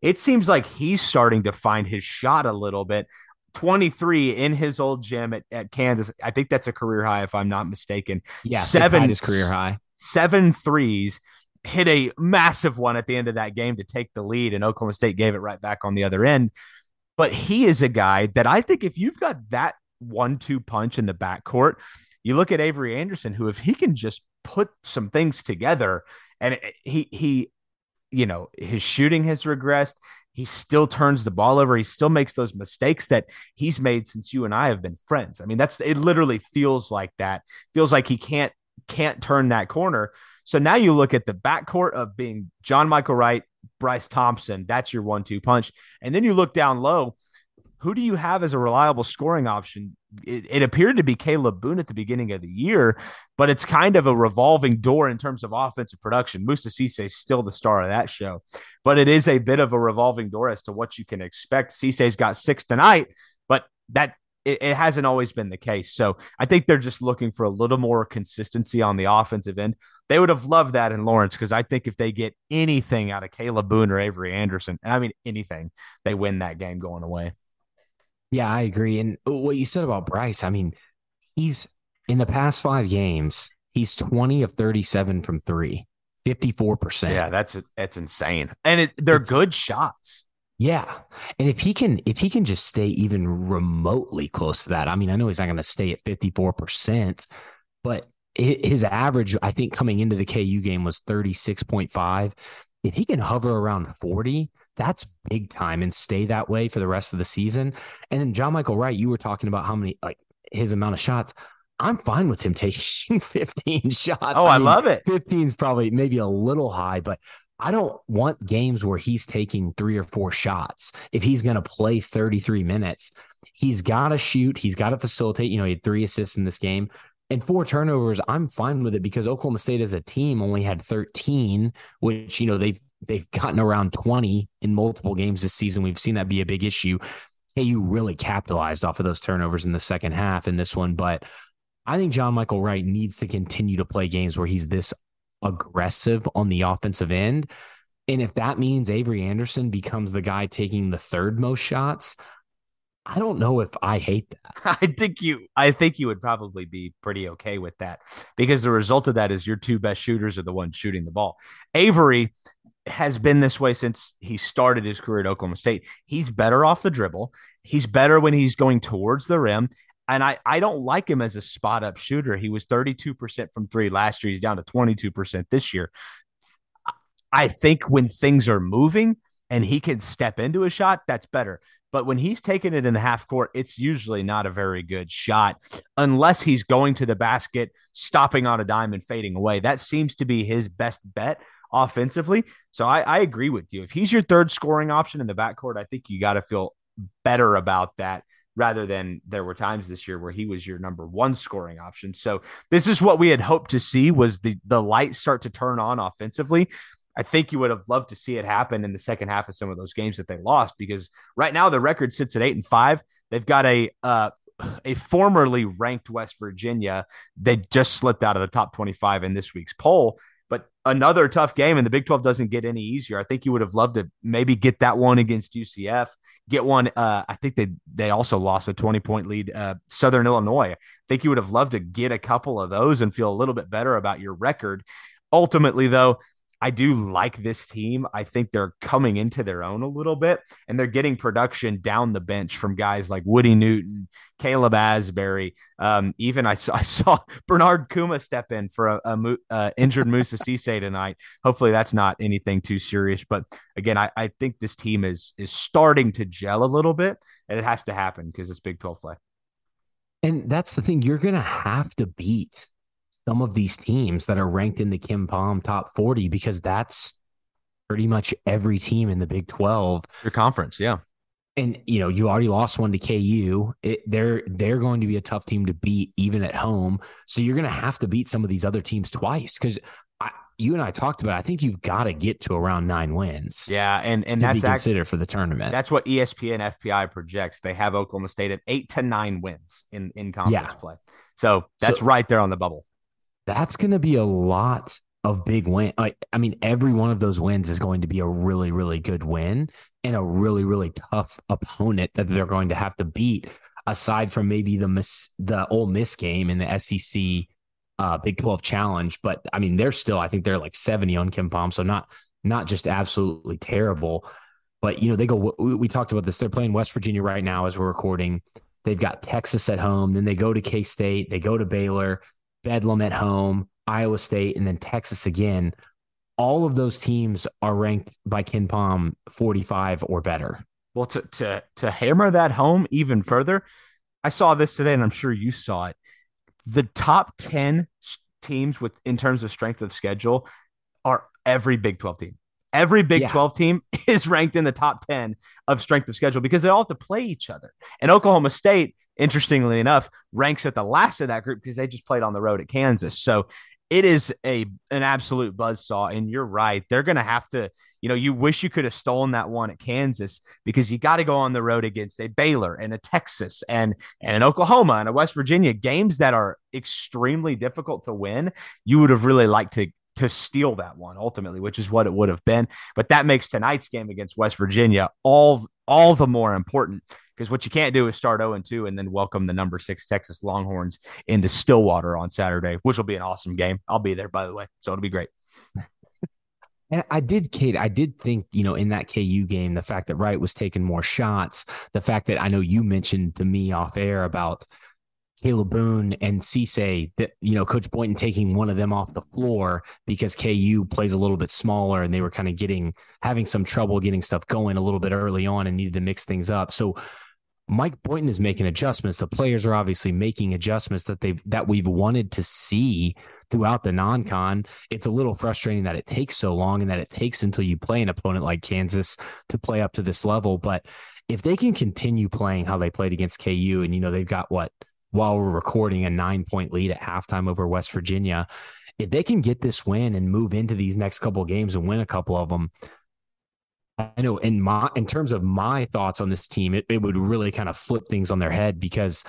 It seems like he's starting to find his shot a little bit. 23 in his old gym at, at Kansas. I think that's a career high, if I'm not mistaken. Yeah, seven his career high. Seven threes. Hit a massive one at the end of that game to take the lead, and Oklahoma State gave it right back on the other end. But he is a guy that I think if you've got that one-two punch in the backcourt, you look at Avery Anderson, who if he can just put some things together, and he he, you know, his shooting has regressed he still turns the ball over. He still makes those mistakes that he's made since you and I have been friends. I mean, that's it literally feels like that. Feels like he can't can't turn that corner. So now you look at the backcourt of being John Michael Wright, Bryce Thompson. That's your one-two punch. And then you look down low. Who do you have as a reliable scoring option? It, it, appeared to be Kalib Boone at the beginning of the year, but it's kind of a revolving door in terms of offensive production. Moussa Cisse is still the star of that show, but it is a bit of a revolving door as to what you can expect. Cisse's got six tonight, but that it, it, hasn't always been the case. So I think they're just looking for a little more consistency on the offensive end. They would have loved that in Lawrence because I think if they get anything out of Kalib Boone or Avery Anderson, and I mean anything, they win that game going away. Yeah, I agree. And what you said about Bryce, I mean, he's in the past five games, he's 20 of 37 from three, 54%. Yeah, that's that's insane. And it, they're good shots. Yeah. And if he can if he can just stay even remotely close to that, I mean, I know he's not going to stay at 54%, but his average, I think, coming into the KU game was 36.5. If he can hover around 40, that's big time and stay that way for the rest of the season. And then John Michael Wright, you were talking about how many like his amount of shots. I'm fine with him taking 15 shots. Oh, I, I mean, love it. 15 is probably maybe a little high, but I don't want games where he's taking three or four shots. If he's going to play 33 minutes, he's got to shoot. He's got to facilitate. You know, he had three assists in this game and four turnovers. I'm fine with it because Oklahoma State as a team only had 13, which, you know, they've they've gotten around 20 in multiple games this season. We've seen that be a big issue. Hey, you really capitalized off of those turnovers in the second half in this one, but I think John Michael Wright needs to continue to play games where he's this aggressive on the offensive end. And if that means Avery Anderson becomes the guy taking the third most shots, I don't know if I hate that. I think you I think you would probably be pretty okay with that because the result of that is your two best shooters are the ones shooting the ball. Avery has been this way since he started his career at Oklahoma State. He's better off the dribble. He's better when he's going towards the rim. And I, I don't like him as a spot up shooter. He was 32% from three last year. He's down to 22% this year. I think when things are moving and he can step into a shot, that's better. But when he's taking it in the half court, it's usually not a very good shot unless he's going to the basket, stopping on a dime and fading away. That seems to be his best bet offensively. So I, I agree with you. If he's your third scoring option in the backcourt, I think you got to feel better about that rather than there were times this year where he was your number one scoring option. So this is what we had hoped to see was the the light start to turn on offensively. I think you would have loved to see it happen in the second half of some of those games that they lost because right now the record sits at eight and five. They've got a uh, a formerly ranked West Virginia. They just slipped out of the top 25 in this week's poll. But another tough game, and the Big 12 doesn't get any easier. I think you would have loved to maybe get that one against UCF, get one. Uh, I think they they also lost a 20 point lead, uh, Southern Illinois. I think you would have loved to get a couple of those and feel a little bit better about your record. Ultimately, though, I do like this team. I think they're coming into their own a little bit and they're getting production down the bench from guys like Woody Newton, Caleb Asberry. Um, even I saw, I saw Bernard Kouma step in for a, a uh, injured Moussa Cisse tonight. Hopefully that's not anything too serious. But again, I, I think this team is is starting to gel a little bit and it has to happen because it's Big 12 play. And that's the thing. You're going to have to beat some of these teams that are ranked in the KenPom top 40 because that's pretty much every team in the Big 12. Your conference, yeah. and you know you already lost one to KU. It, they're they're going to be a tough team to beat even at home. So you're going to have to beat some of these other teams twice because you and I talked about. I think you've got to get to around nine wins. Yeah, and and to that's be considered for the tournament. That's what ESPN FPI projects. They have Oklahoma State at eight to nine wins in in conference Yeah. play. So that's So- right there on the bubble. That's going to be a lot of big win. Like I mean, every one of those wins is going to be a really really good win and a really really tough opponent that they're going to have to beat. Aside from maybe the miss the Ole Miss game in the SEC uh, Big Twelve Challenge, but I mean they're still I think they're like seventy on KenPom, so not not just absolutely terrible. But you know they go. We, we talked about this. They're playing West Virginia right now as we're recording. They've got Texas at home. Then they go to K State. They go to Baylor. Bedlam at home, Iowa State, and then Texas again. All of those teams are ranked by KenPom 45 or better. Well, to to to hammer that home even further, I saw this today, and I'm sure you saw it. The top ten teams with in terms of strength of schedule are every Big Twelve team. Every Big Yeah. 12 team is ranked in the top 10 of strength of schedule because they all have to play each other. And Oklahoma State, interestingly enough, ranks at the last of that group because they just played on the road at Kansas. So it is a an absolute buzzsaw. And you're right. They're going to have to, you know, you wish you could have stolen that one at Kansas because you got to go on the road against a Baylor and a Texas and, and an Oklahoma and a West Virginia games that are extremely difficult to win. You would have really liked to to steal that one ultimately, which is what it would have been. But that makes tonight's game against West Virginia all all the more important because what you can't do is start 0 and 2 and then welcome the number six Texas Longhorns into Stillwater on Saturday, which will be an awesome game. I'll be there, by the way. So it'll be great. And I did, Kate, I did think, you know, in that KU game, the fact that Wright was taking more shots, the fact that I know you mentioned to me off air about Kalib Boone and Cisse that, you know, Coach Boynton taking one of them off the floor because KU plays a little bit smaller and they were kind of getting, having some trouble getting stuff going a little bit early on and needed to mix things up. So Mike Boynton is making adjustments. The players are obviously making adjustments that they've, that we've wanted to see throughout the non-con. It's a little frustrating that it takes so long and that it takes until you play an opponent like Kansas to play up to this level. But if they can continue playing how they played against KU, and you know they've got what while we're recording a nine-point lead at halftime over West Virginia, if they can get this win and move into these next couple of games and win a couple of them. I know in my in terms of my thoughts on this team, it, it would really kind of flip things on their head because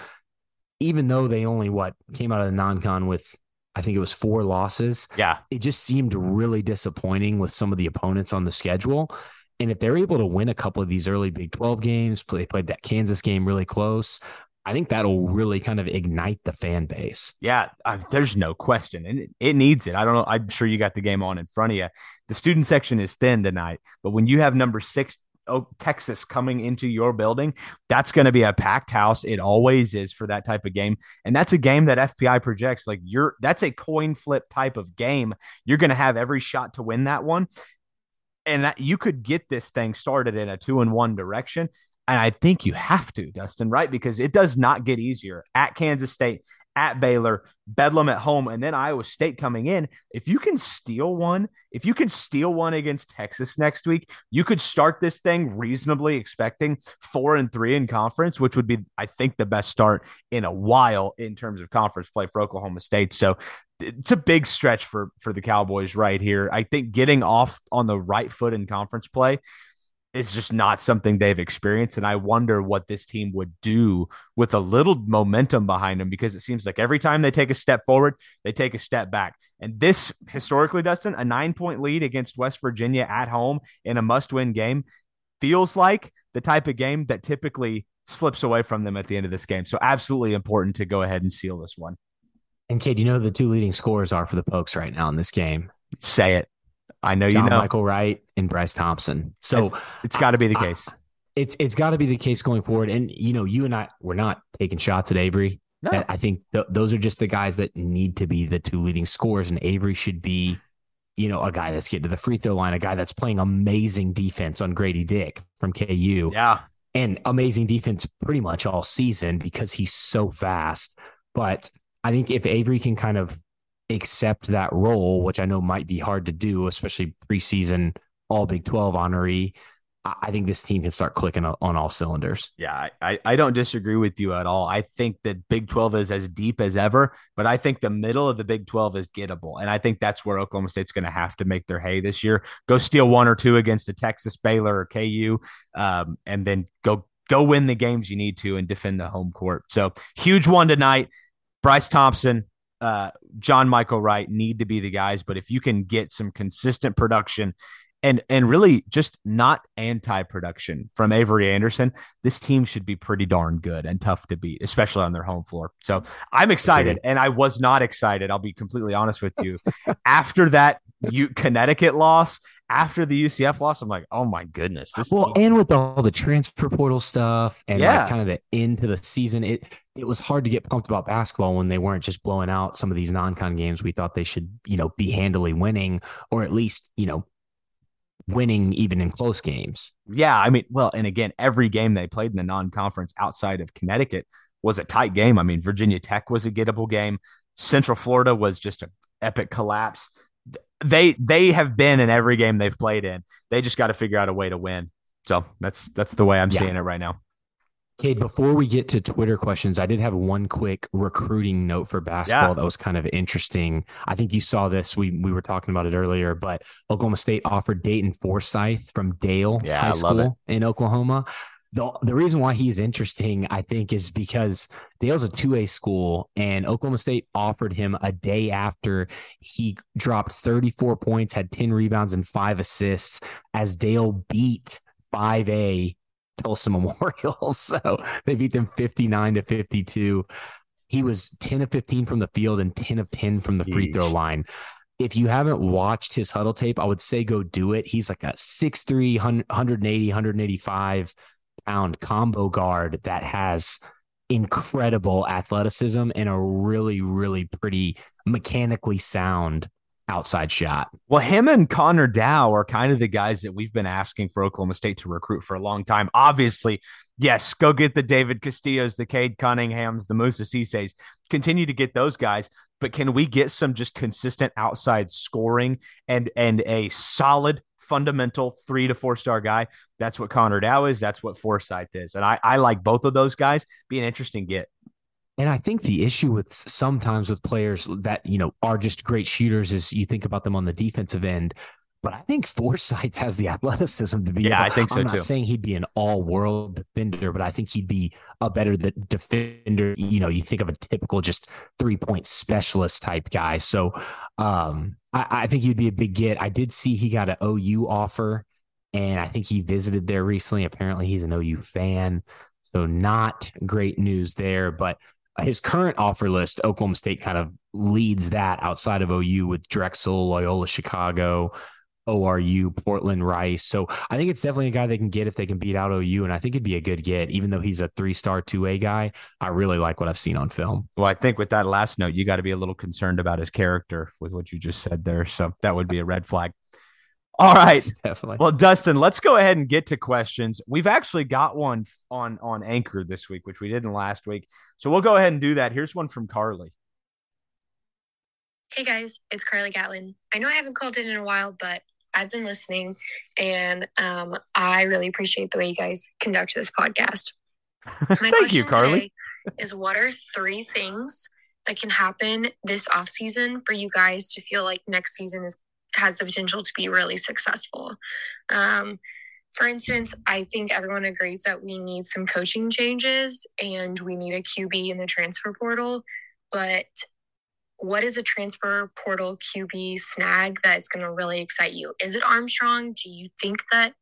even though they only what came out of the non-con with I think it was four losses. Yeah. It just seemed really disappointing with some of the opponents on the schedule. And if they're able to win a couple of these early Big 12 games, they played that Kansas game really close. I think that'll really kind of ignite the fan base. Yeah, uh, there's no question, and it, it needs it. I don't know. I'm sure you got the game on in front of you. The student section is thin tonight, but when you have number six oh, Texas coming into your building, that's going to be a packed house. It always is for that type of game, and that's a game that FPI projects like you're. That's a coin flip type of game. You're going to have every shot to win that one, and that you could get this thing started in a two and one direction. And I think you have to, Dustin, right? Because it does not get easier at Kansas State, at Baylor, Bedlam at home, and then Iowa State coming in. If you can steal one, if you can steal one against Texas next week, you could start this thing reasonably expecting four and three in conference, which would be, I think, the best start in a while in terms of conference play for Oklahoma State. So it's a big stretch for for the Cowboys right here. I think getting off on the right foot in conference play is just not something they've experienced. And I wonder what this team would do with a little momentum behind them because it seems like every time they take a step forward, they take a step back. And this, historically, Dustin, a nine point lead against West Virginia at home in a must win game feels like the type of game that typically slips away from them at the end of this game. So, absolutely important to go ahead and seal this one. And Kate, you know who the two leading scorers are for the Pokes right now in this game? Say it. I know John you know. Michael Wright and Bryce Thompson. So It's got to be the I- case. it's it's got to be the case going forward. And you know, you and I we're not taking shots at Avery. No. That- I think th- those are just the guys that need to be the two leading scorers, and Avery should be, you know, a guy that's getting to the free throw line, a guy that's playing amazing defense on Grady Dick from KU, Yeah. and amazing defense pretty much all season because he's so fast. But I think if Avery can kind of accept that role, which I know might be hard to do, especially preseason All Big Twelve honoree. I think this team can start clicking on all cylinders. Yeah, I, I don't disagree with you at all. I think that Big 12 is as deep as ever, but I think the middle of the Big 12 is gettable. And I think that's where Oklahoma State's going to have to make their hay this year. Go steal one or two against a Texas Baylor or KU, um, and then go go win the games you need to and defend the home court. So huge one tonight. Bryce Thompson, uh, John Michael Wright need to be the guys, but if you can get some consistent production and and really just not anti-production from Avery Anderson, this team should be pretty darn good and tough to beat, especially on their home floor. So I'm excited, and I was not excited. I'll be completely honest with you. After that U- Connecticut loss, after the UCF loss, I'm like, oh my goodness, this. Well, and with all the transfer portal stuff and Yeah. like kind of the end to the season, it it was hard to get pumped about basketball when they weren't just blowing out some of these non-con games we thought they should, you know, be handily winning or at least, you know, winning even in close games. Yeah, I mean, well, and again, every game they played in the non-conference outside of Connecticut was a tight game. I mean, Virginia Tech was a gettable game. Central Florida was just an epic collapse. They they have been in every game they've played in. They just got to figure out a way to win. So that's that's the way I'm Yeah. seeing it right now. Cade, before we get to Twitter questions, I did have one quick recruiting note for basketball Yeah. that was kind of interesting. I think you saw this. We we were talking about it earlier, but Oklahoma State offered Dayton Forsyth from Dale Yeah, High School in Oklahoma. The, the reason why he's interesting, I think, is because Dale's a 2A school and Oklahoma State offered him a day after he dropped 34 points, had 10 rebounds, and five assists as Dale beat 5A Tulsa Memorial. So they beat them 59 to 52. He was 10 of 15 from the field and 10 of 10 from the free throw line. If you haven't watched his huddle tape, I would say go do it. He's like a 6'3, 180, 185 pound combo guard that has incredible athleticism and a really, really pretty mechanically sound outside shot. Well, him and Connor Dow are kind of the guys that we've been asking for Oklahoma State to recruit for a long time. Obviously, yes, go get the David Castillos, the Cade Cunninghams, the Moussa Cisse's. Continue to get those guys, but can we get some just consistent outside scoring and and a solid fundamental three to four star guy? That's what Connor Dow is. That's what Forsyth is, and I I like both of those guys. Be an interesting get. And I think the issue with sometimes with players that, you know, are just great shooters is you think about them on the defensive end. But I think Forsyth has the athleticism to be. Yeah, able- I think so, I'm not too. saying he'd be an all-world defender, but I think he'd be a better the defender. You know, you think of a typical just three-point specialist type guy. So um, I, I think he'd be a big get. I did see he got an OU offer, and I think he visited there recently. Apparently, he's an OU fan. So not great news there, but his current offer list, Oklahoma State kind of leads that outside of OU with Drexel, Loyola, Chicago, ORU, Portland, Rice. So I think it's definitely a guy they can get if they can beat out OU. And I think it'd be a good get, even though he's a three star 2A guy. I really like what I've seen on film. Well, I think with that last note, you got to be a little concerned about his character with what you just said there. So that would be a red flag. All right. Definitely. Well, Dustin, let's go ahead and get to questions. We've actually got one on on Anchor this week, which we didn't last week. So we'll go ahead and do that. Here's one from Carly. Hey guys, it's Carly Gatlin. I know I haven't called in in a while, but I've been listening and um, I really appreciate the way you guys conduct this podcast. My Thank you, Carly. Is what are three things that can happen this off season for you guys to feel like next season is has the potential to be really successful? Um, for instance, I think everyone agrees that we need some coaching changes and we need a QB in the transfer portal. But what is a transfer portal QB snag that's going to really excite you? Is it Armstrong? Do you think that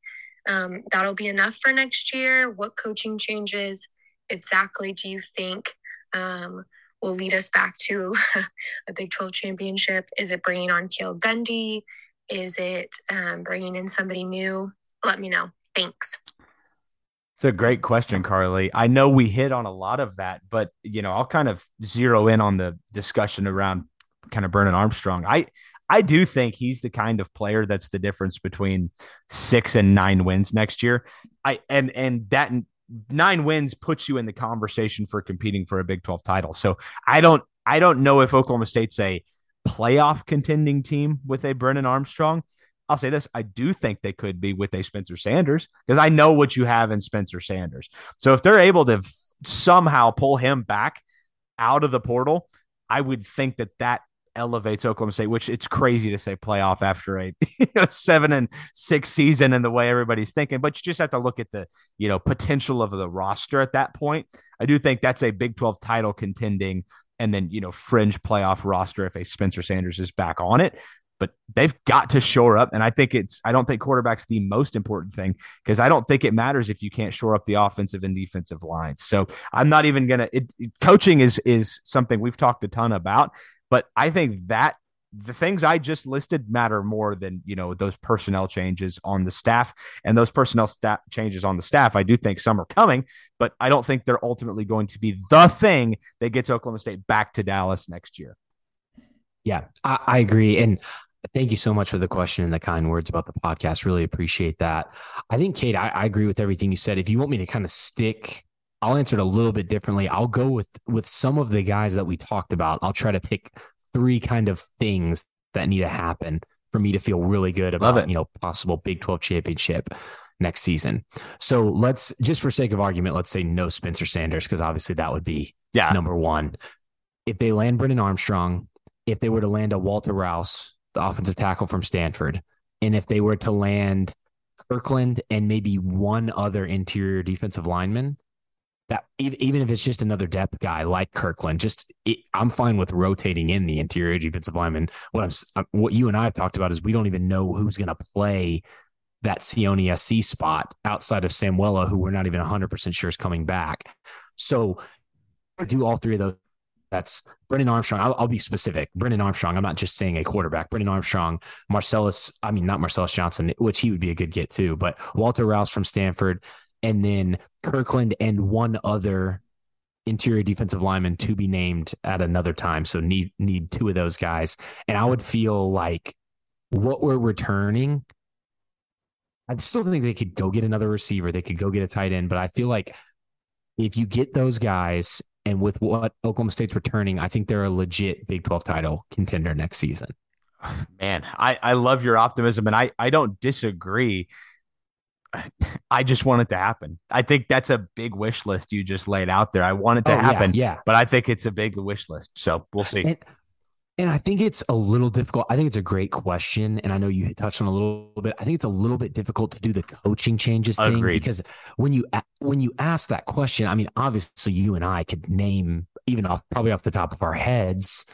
um, that'll be enough for next year? What coaching changes exactly do you think um, will lead us back to a Big 12 championship? Is it bringing on Cale Gundy? Is it um, bringing in somebody new? Let me know. Thanks. It's a great question, Carly. I know we hit on a lot of that, but you know, I'll kind of zero in on the discussion around kind of Brennan Armstrong. I I do think he's the kind of player that's the difference between six and nine wins next year. I and and that nine wins puts you in the conversation for competing for a Big 12 title. So I don't I don't know if Oklahoma State's a playoff contending team with a Brennan Armstrong, I'll say this: I do think they could be with a Spencer Sanders because I know what you have in Spencer Sanders. So if they're able to somehow pull him back out of the portal, I would think that that elevates Oklahoma State, which it's crazy to say playoff after a you know, seven and six season and the way everybody's thinking. But you just have to look at the you know potential of the roster at that point. I do think that's a Big Twelve title contending and then you know fringe playoff roster if a Spencer Sanders is back on it. But they've got to shore up, and I think it's. I don't think quarterback's the most important thing because I don't think it matters if you can't shore up the offensive and defensive lines. So I'm not even gonna. It, coaching is is something we've talked a ton about, but I think that the things I just listed matter more than you know those personnel changes on the staff and those personnel staff changes on the staff. I do think some are coming, but I don't think they're ultimately going to be the thing that gets Oklahoma State back to Dallas next year. Yeah, I, I agree, and thank you so much for the question and the kind words about the podcast. Really appreciate that. I think Cade, I, I agree with everything you said. If you want me to kind of stick I'll answer it a little bit differently. I'll go with with some of the guys that we talked about. I'll try to pick three kind of things that need to happen for me to feel really good about, you know, possible Big 12 championship next season. So let's just for sake of argument, let's say no Spencer Sanders, because obviously that would be yeah. number one. If they land Brennan Armstrong, if they were to land a Walter Rouse, the offensive tackle from Stanford, and if they were to land Kirkland and maybe one other interior defensive lineman, that even if it's just another depth guy like Kirkland, just it, I'm fine with rotating in the interior defensive lineman. What I'm what you and I have talked about is we don't even know who's going to play that Sione SC spot outside of Samuela, who we're not even 100 percent sure is coming back. So do all three of those. That's Brennan Armstrong. I'll, I'll, be specific. Brennan Armstrong. I'm not just saying a quarterback. Brennan Armstrong, Marcellus. I mean, not Marcellus Johnson, which he would be a good get too, but Walter Rouse from Stanford, and then Kirkland and one other interior defensive lineman to be named at another time. So need need two of those guys. And I would feel like what we're returning. I still think they could go get another receiver. They could go get a tight end, but I feel like if you get those guys and with what Oklahoma State's returning, I think they're a legit Big 12 title contender next season. Man, I, I love your optimism and I, I don't disagree. I just want it to happen. I think that's a big wish list you just laid out there. I want it to oh, happen. Yeah, yeah, But I think it's a big wish list. So we'll see. And, and I think it's a little difficult. I think it's a great question. And I know you touched on a little bit. I think it's a little bit difficult to do the coaching changes thing Agreed. because when you when you ask that question, I mean, obviously you and I could name even off probably off the top of our heads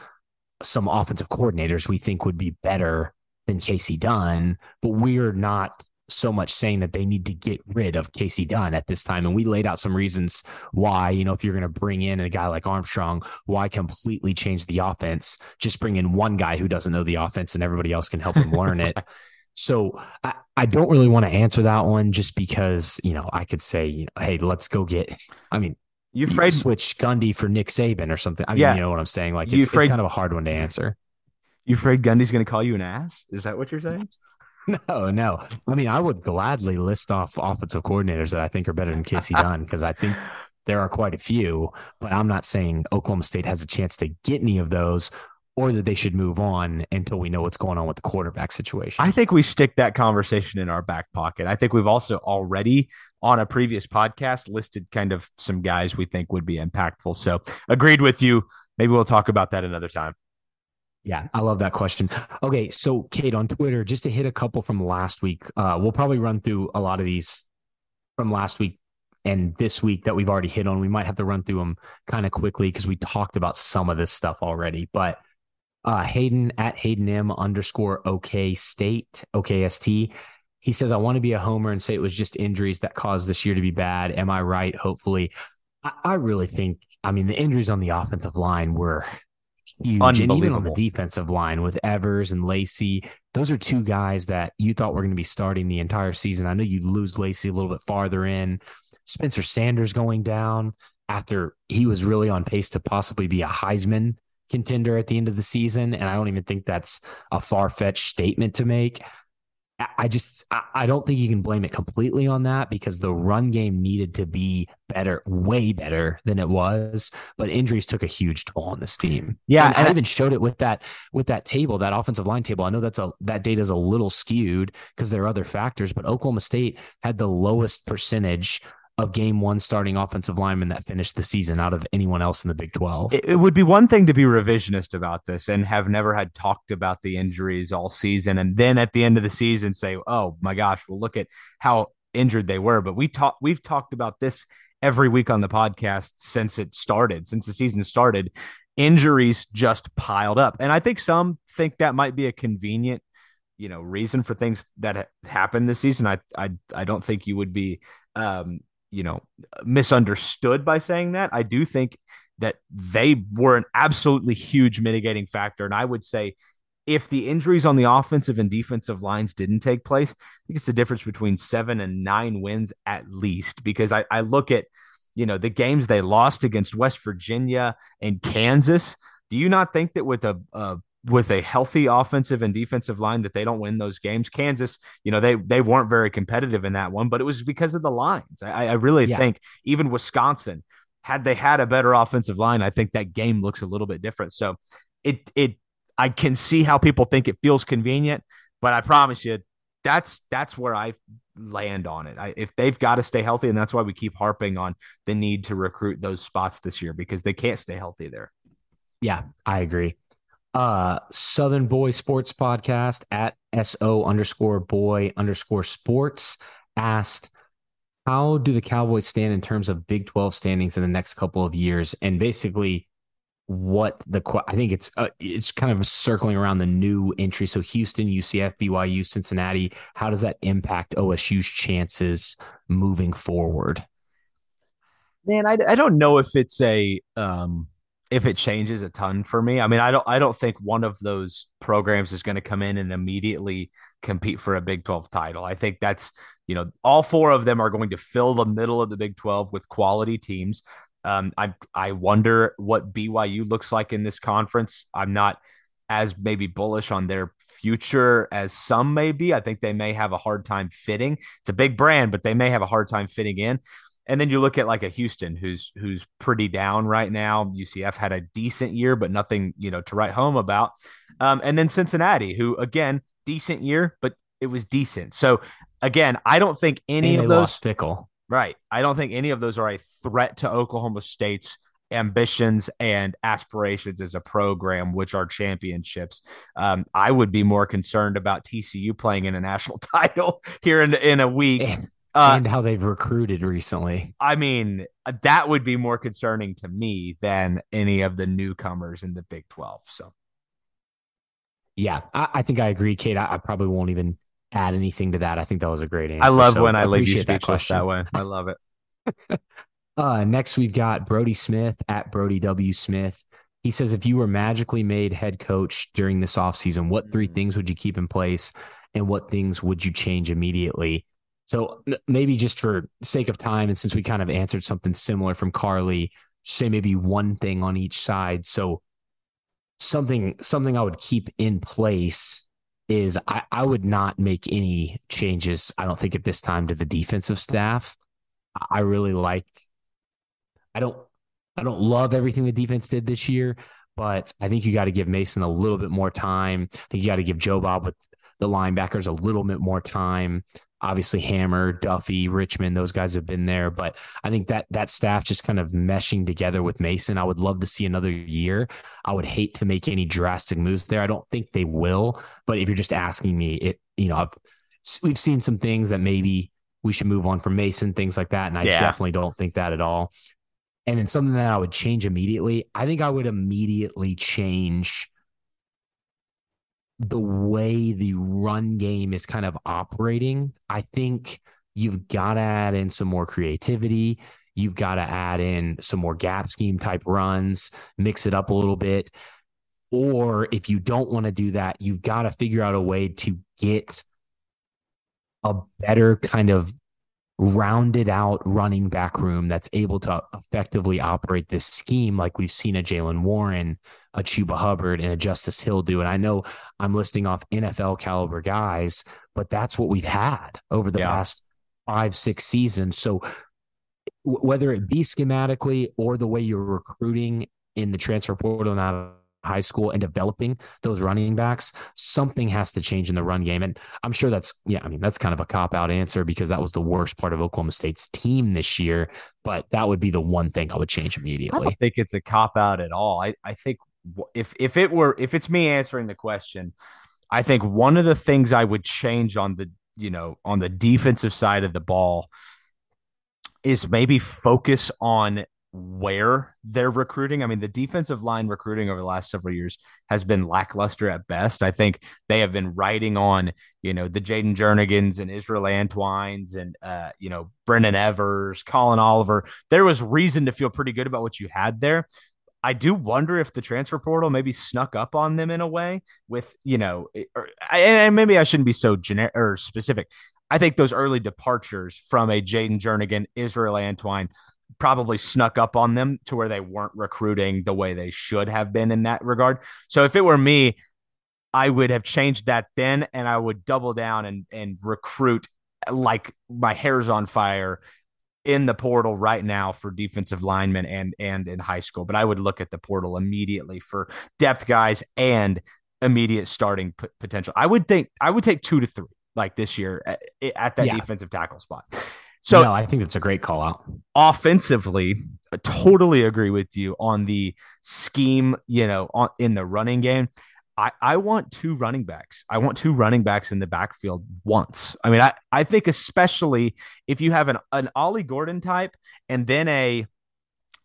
some offensive coordinators we think would be better than Casey Dunn, but we're not so much saying that they need to get rid of Casey Dunn at this time. And we laid out some reasons why, you know, if you're going to bring in a guy like Armstrong, why completely change the offense? Just bring in one guy who doesn't know the offense and everybody else can help him learn it. So I, I don't really want to answer that one just because, you know, I could say, you know, hey, let's go get, I mean, you afraid switch Gundy for Nick Saban or something. I mean, yeah. you know what I'm saying? Like, it's, afraid, it's kind of a hard one to answer. You afraid Gundy's going to call you an ass? Is that what you're saying? No, no. I mean, I would gladly list off offensive coordinators that I think are better than Casey Dunn because I think there are quite a few, but I'm not saying Oklahoma State has a chance to get any of those or that they should move on until we know what's going on with the quarterback situation. I think we stick that conversation in our back pocket. I think we've also already on a previous podcast listed kind of some guys we think would be impactful. So agreed with you. Maybe we'll talk about that another time. Yeah, I love that question. Okay, so Cade on Twitter, just to hit a couple from last week, uh, we'll probably run through a lot of these from last week and this week that we've already hit on. We might have to run through them kind of quickly because we talked about some of this stuff already. But uh, Hayden at Hayden M underscore OK State OKST. He says, I want to be a homer and say it was just injuries that caused this year to be bad. Am I right? Hopefully. I, I really think, I mean, the injuries on the offensive line were huge. And even on the defensive line with Evers and Lacy, those are two guys that you thought were going to be starting the entire season. I know you lose Lacy a little bit farther in. Spencer Sanders going down after he was really on pace to possibly be a Heisman contender at the end of the season. And I don't even think that's a far fetched statement to make. I just I don't think you can blame it completely on that because the run game needed to be better, way better than it was. But injuries took a huge toll on this team. Yeah, and, and I even showed it with that with that table, that offensive line table. I know that's a that data is a little skewed because there are other factors, but Oklahoma State had the lowest percentage of game one starting offensive linemen that finished the season out of anyone else in the Big 12. It, would be one thing to be revisionist about this and have never had talked about the injuries all season. And then at the end of the season say, oh my gosh, well, look at how injured they were. But we talked, we've talked about this every week on the podcast since it started, since the season started. Injuries just piled up. And I think some think that might be a convenient you know reason for things that happened this season. I I I don't think you would be um, you know, misunderstood by saying that. I do think that they were an absolutely huge mitigating factor. And I would say if the injuries on the offensive and defensive lines didn't take place, I think it's the difference between seven and nine wins at least. Because I, I look at, you know, the games they lost against West Virginia and Kansas. Do you not think that with a, a with a healthy offensive and defensive line that they don't win those games. Kansas, you know, they they weren't very competitive in that one, but it was because of the lines. I, I really yeah. think even Wisconsin, had they had a better offensive line, I think that game looks a little bit different. So it it I can see how people think it feels convenient, but I promise you that's that's where I land on it. I, if they've got to stay healthy, and that's why we keep harping on the need to recruit those spots this year because they can't stay healthy there. Yeah, I agree uh Southern Boy Sports Podcast at SO underscore boy underscore sports asked how do the Cowboys stand in terms of Big 12 standings in the next couple of years? And basically, what the I think it's uh, it's kind of circling around the new entry. So Houston, UCF, BYU, Cincinnati. How does that impact OSU's chances moving forward? Man, I, I don't know if it's a um if it changes a ton for me. I mean, I don't I don't think one of those programs is going to come in and immediately compete for a Big 12 title. I think that's, you know, all four of them are going to fill the middle of the Big 12 with quality teams. Um, I I wonder what BYU looks like in this conference. I'm not as maybe bullish on their future as some may be. I think they may have a hard time fitting. It's a big brand, but they may have a hard time fitting in. And then you look at like a Houston who's who's pretty down right now. UCF had a decent year, but nothing you know to write home about. Um, and then Cincinnati, who again decent year, but it was decent. So again, I don't think any of those fickle. Right. I don't think any of those are a threat to Oklahoma State's ambitions and aspirations as a program, which are championships. Um, I would be more concerned about TCU playing in a national title here in in a week uh, and how they've recruited recently. I mean, uh, that would be more concerning to me than any of the newcomers in the Big 12. So, yeah, I, I think I agree, Cade. I, I, probably won't even add anything to that. I think that was a great answer. I love so when I leave you speechless that, that way. I love it. uh, next, we've got Brody Smith at Brody W. Smith. He says, if you were magically made head coach during this offseason, what three mm. things would you keep in place and what things would you change immediately? So maybe just for sake of time, and since we kind of answered something similar from Carly, say maybe one thing on each side. So something something I would keep in place is I, I would not make any changes. I don't think at this time to the defensive staff. I really like. I don't. I don't love everything the defense did this year, but I think you got to give Mason a little bit more time. I think you got to give Joe Bob with the linebackers a little bit more time obviously Hammer, Duffy, Richmond, those guys have been there. But I think that that staff just kind of meshing together with Mason. I would love to see another year. I would hate to make any drastic moves there. I don't think they will. But if you're just asking me, it you know, I've we've seen some things that maybe we should move on from Mason, things like that. And I yeah. definitely don't think that at all. And then something that I would change immediately, I think I would immediately change the way the run game is kind of operating, I think you've got to add in some more creativity. You've got to add in some more gap scheme type runs, mix it up a little bit. Or if you don't want to do that, you've got to figure out a way to get a better kind of rounded out running back room that's able to effectively operate this scheme like we've seen a Jaylen Warren, a Chuba Hubbard, and a Justice Hill do. And I know I'm listing off NFL caliber guys, but that's what we've had over the yeah. past five, six seasons. So w- whether it be schematically or the way you're recruiting in the transfer portal and out of high school and developing those running backs, something has to change in the run game. And I'm sure that's, yeah, I mean, that's kind of a cop out answer because that was the worst part of Oklahoma State's team this year. But that would be the one thing I would change immediately. I don't think it's a cop out at all. I, I think if, if it were, if it's me answering the question, I think one of the things I would change on the, you know, on the defensive side of the ball is maybe focus on where they're recruiting. I mean, the defensive line recruiting over the last several years has been lackluster at best. I think they have been riding on, you know, the Jayden Jernigans and Israel Antwines and, uh, you know, Brendon Evers, Collin Oliver. There was reason to feel pretty good about what you had there. I do wonder if the transfer portal maybe snuck up on them in a way with, you know, or, and maybe I shouldn't be so generic or specific. I think those early departures from a Jayden Jernigan, Israel Antwine, probably snuck up on them to where they weren't recruiting the way they should have been in that regard. So if it were me, I would have changed that then and I would double down and and recruit like my hair's on fire in the portal right now for defensive linemen and and in high school. But I would look at the portal immediately for depth guys and immediate starting p- potential. I would think I would take two to three like this year at, at that yeah. defensive tackle spot. So no, I think that's a great call out. Offensively, I totally agree with you on the scheme, you know, on, in the running game. I, I want two running backs. I want two running backs in the backfield once. I mean, I, I think especially if you have an, an Ollie Gordon type and then a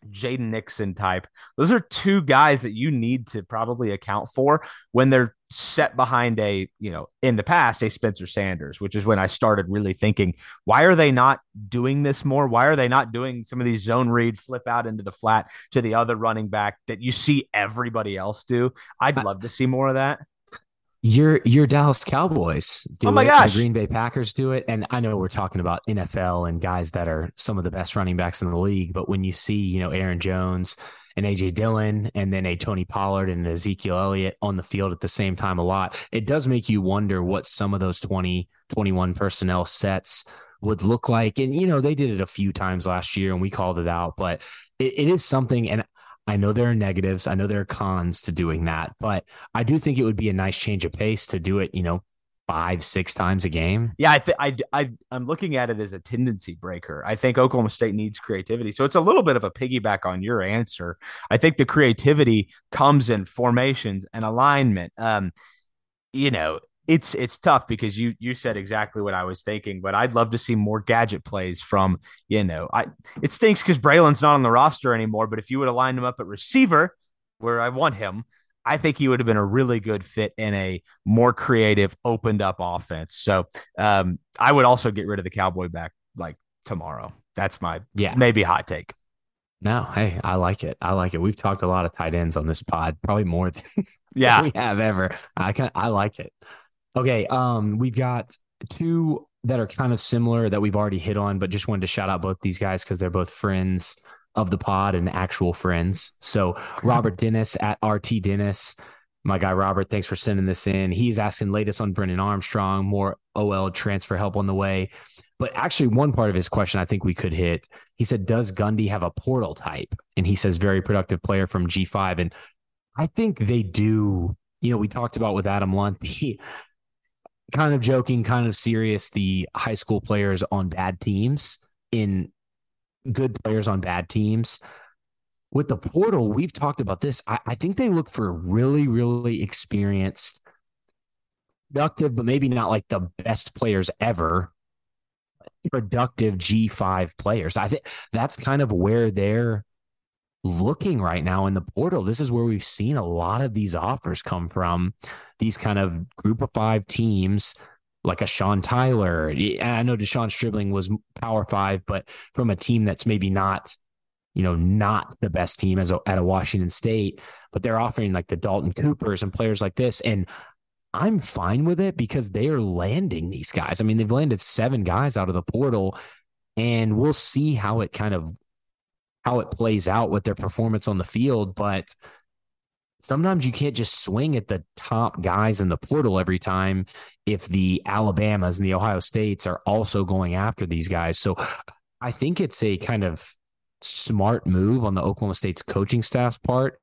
Jaden Nixon type. Those are two guys that you need to probably account for when they're set behind a, you know, in the past, a Spencer Sanders, which is when I started really thinking, why are they not doing this more? Why are they not doing some of these zone read, flip out into the flat to the other running back that you see everybody else do? I'd love to see more of that your your Dallas Cowboys do oh my it, gosh. the Green Bay Packers do it, and I know we're talking about NFL and guys that are some of the best running backs in the league, but when you see you know Aaron Jones and AJ Dillon and then a Tony Pollard and Ezekiel Elliott on the field at the same time a lot, it does make you wonder what some of those 20, 21 personnel sets would look like. And, you know, they did it a few times last year and we called it out, but it, it is something. And I know there are negatives. I know there are cons to doing that, but I do think it would be a nice change of pace to do it, you know, five, six times a game. Yeah, I think I, I I'm looking at it as a tendency breaker. I think Oklahoma State needs creativity. So it's a little bit of a piggyback on your answer. I think the creativity comes in formations and alignment. Um, you know, it's it's tough because you you said exactly what I was thinking, but I'd love to see more gadget plays from you know I it stinks because Braylin's not on the roster anymore. But if you would have lined him up at receiver where I want him, I think he would have been a really good fit in a more creative, opened up offense. So um, I would also get rid of the Cowboy back like tomorrow. That's my yeah maybe hot take. No, hey, I like it. I like it. We've talked a lot of tight ends on this pod, probably more than yeah we have ever. I can I like it. Okay, um, we've got two that are kind of similar that we've already hit on, but just wanted to shout out both these guys because they're both friends of the pod and actual friends. So Robert Dennis at RT Dennis, my guy Robert, thanks for sending this in. He's asking latest on Brennan Armstrong, more OL transfer help on the way. But actually, one part of his question I think we could hit. He said, "Does Gundy have a portal type?" And he says, "Very productive player from G5." And I think they do. You know, we talked about with Adam Lunt the kind of joking, kind of serious, the high school players on bad teams in good players on bad teams. With the portal, we've talked about this. I, I think they look for really, really experienced, productive, but maybe not like the best players ever. Productive G5 players. I think that's kind of where they're looking right now in the portal. This is where we've seen a lot of these offers come from these kind of group of five teams like a Sean Tyler. And I know De'Zhaun Stribling was power five, but from a team that's maybe not, you know, not the best team as a, at a Washington State, but they're offering like the Dalton Coopers and players like this. And I'm fine with it because they are landing these guys. I mean, they've landed seven guys out of the portal and we'll see how it kind of how it plays out with their performance on the field. But sometimes you can't just swing at the top guys in the portal every time if the Alabamas and the Ohio States are also going after these guys. So I think it's a kind of smart move on the Oklahoma State's coaching staff's part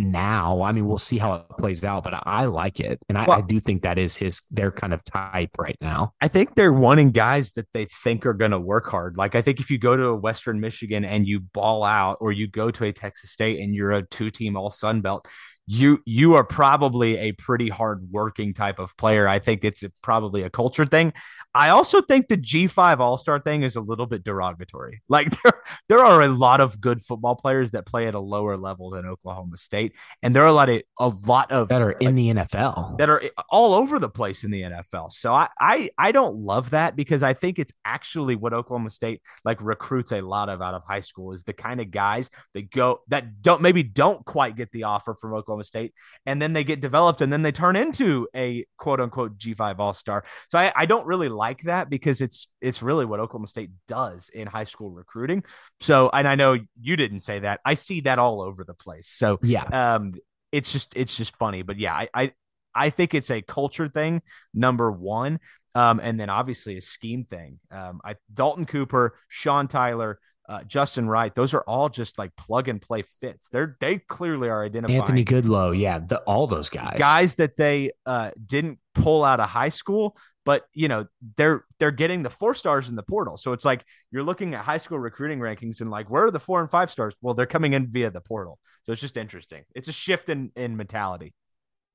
now. I mean, we'll see how it plays out, but I like it, and I, well, I, do think that is his their kind of type right now. I think they're wanting guys that they think are going to work hard. Like I think if you go to a Western Michigan and you ball out, or you go to a Texas State and you're a two team All Sun Belt, you you are probably a pretty hard working type of player. I think it's a, probably a culture thing. I also think the G5 All-Star thing is a little bit derogatory. Like there there are a lot of good football players that play at a lower level than Oklahoma State and there are a lot of a lot of that are in the NFL. That are all over the place in the NFL. So I I I don't love that because I think it's actually what Oklahoma State like recruits a lot of out of high school is the kind of guys that go that don't maybe don't quite get the offer from Oklahoma Oklahoma State, and then they get developed and then they turn into a quote unquote G5 All Star. So I, I don't really like that because it's it's really what Oklahoma State does in high school recruiting. So and I know you didn't say that. I see that all over the place. So yeah, um, it's just it's just funny. But yeah, I I, I think it's a culture thing. Number one. Um, and then obviously a scheme thing. Um, I Dalton Cooper, Sean Tyler, uh, Justin Wright, those are all just like plug and play fits. They're they clearly are identifying Anthony Goodlow, yeah, the, all those guys, guys that they uh, didn't pull out of high school, but you know they're they're getting the four stars in the portal. So it's like you're looking at high school recruiting rankings and like where are the four and five stars? Well, they're coming in via the portal. So it's just interesting. It's a shift in in mentality.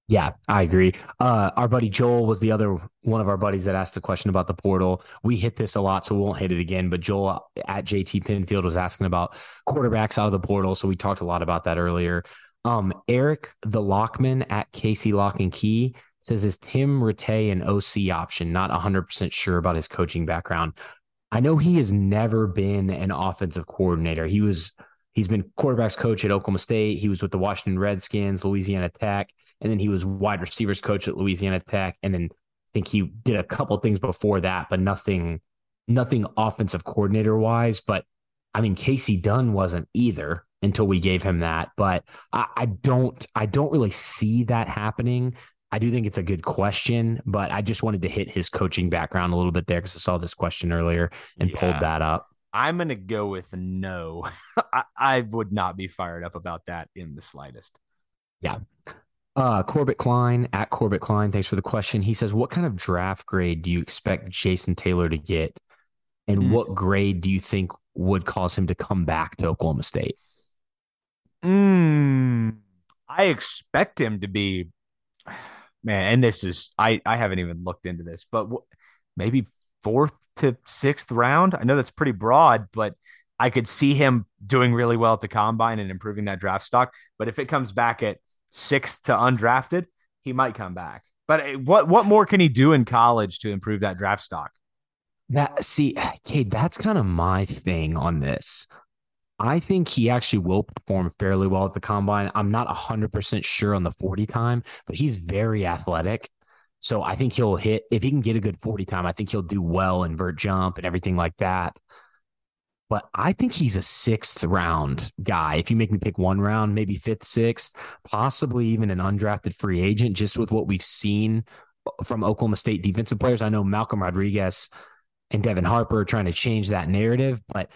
Yeah, I agree. Uh, our buddy Joel was the other one of our buddies that asked a question about the portal. We hit this a lot, so we won't hit it again. But Joel at JT Pinfield was asking about quarterbacks out of the portal, so we talked a lot about that earlier. Um, Eric the Lockman at Casey Lock and Key says is Tim Rattay an OC option? Not 100% sure about his coaching background. I know he has never been an offensive coordinator. He was he's been quarterbacks coach at Oklahoma State. He was with the Washington Redskins, Louisiana Tech and then he was wide receivers coach at Louisiana Tech, and then I think he did a couple things before that, but nothing, nothing offensive coordinator wise. But I mean, Casey Dunn wasn't either until we gave him that. But I, I don't, I don't really see that happening. I do think it's a good question, but I just wanted to hit his coaching background a little bit there because I saw this question earlier and yeah. pulled that up. I'm going to go with no. I, I, would not be fired up about that in the slightest. Yeah. Uh, Corbett Klein at Corbett Klein, thanks for the question. He says, What kind of draft grade do you expect Jason Taylor to get? And mm. what grade do you think would cause him to come back to Oklahoma State? Mm, I expect him to be, man, and this is, I, I haven't even looked into this, but w- maybe fourth to sixth round. I know that's pretty broad, but I could see him doing really well at the combine and improving that draft stock. But if it comes back at sixth to undrafted, he might come back. But eh, what what more can he do in college to improve that draft stock? That see, Cade, that's kind of my thing on this. I think he actually will perform fairly well at the combine. I'm not 100% sure on the 40 time, but he's very athletic. So I think he'll hit, if he can get a good 40 time, I think he'll do well in vert jump and everything like that but I think he's a sixth round guy. If you make me pick one round, maybe fifth, sixth, possibly even an undrafted free agent, just with what we've seen from Oklahoma State defensive players. I know Malcolm Rodriguez and Devin Harper are trying to change that narrative, but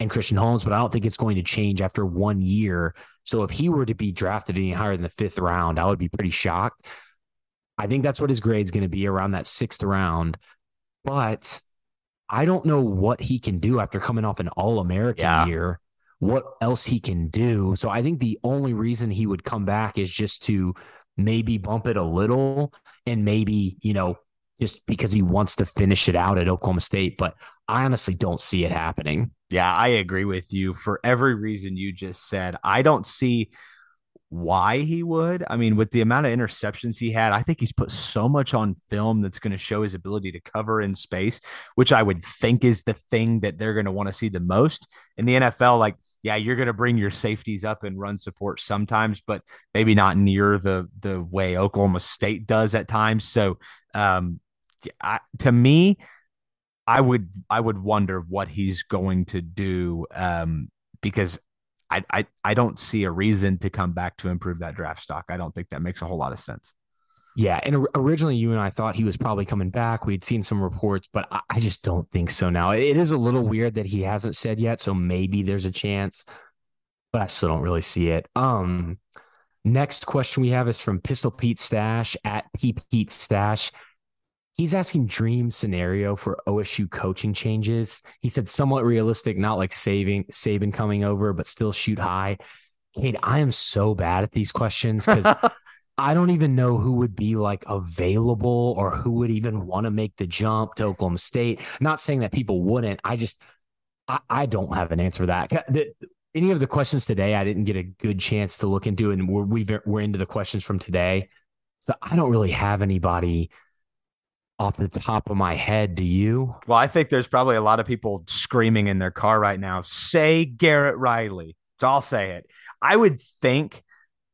and Christian Holmes, but I don't think it's going to change after one year. So if he were to be drafted any higher than the fifth round, I would be pretty shocked. I think that's what his grade's going to be around that sixth round. But I don't know what he can do after coming off an All American yeah. year. What else he can do? So I think the only reason he would come back is just to maybe bump it a little and maybe, you know, just because he wants to finish it out at Oklahoma State. But I honestly don't see it happening. Yeah, I agree with you for every reason you just said. I don't see why he would. I mean, with the amount of interceptions he had, I think he's put so much on film that's going to show his ability to cover in space, which I would think is the thing that they're going to want to see the most in the NFL. Like, yeah, you're going to bring your safeties up and run support sometimes, but maybe not near the the way Oklahoma State does at times. So, um, I, to me, I would I would wonder what he's going to do um, because I, I I don't see a reason to come back to improve that draft stock. I don't think that makes a whole lot of sense. Yeah, and originally you and I thought he was probably coming back. We'd seen some reports, but I, I just don't think so now. It is a little weird that he hasn't said yet, so maybe there's a chance, but I still don't really see it. Um, next question we have is from Pistol Pete Stash at P Pete Stash. He's asking dream scenario for OSU coaching changes. He said somewhat realistic, not like saving Saban coming over, but still shoot high. Cade, I am so bad at these questions because I don't even know who would be like available or who would even want to make the jump to Oklahoma State. Not saying that people wouldn't. I just I, I don't have an answer for that. The, any of the questions today, I didn't get a good chance to look into, and we're we we're into the questions from today. So I don't really have anybody off the top of my head. Do you? Well, I think there's probably a lot of people screaming in their car right now. Say Garrett Riley. So I'll say it. I would think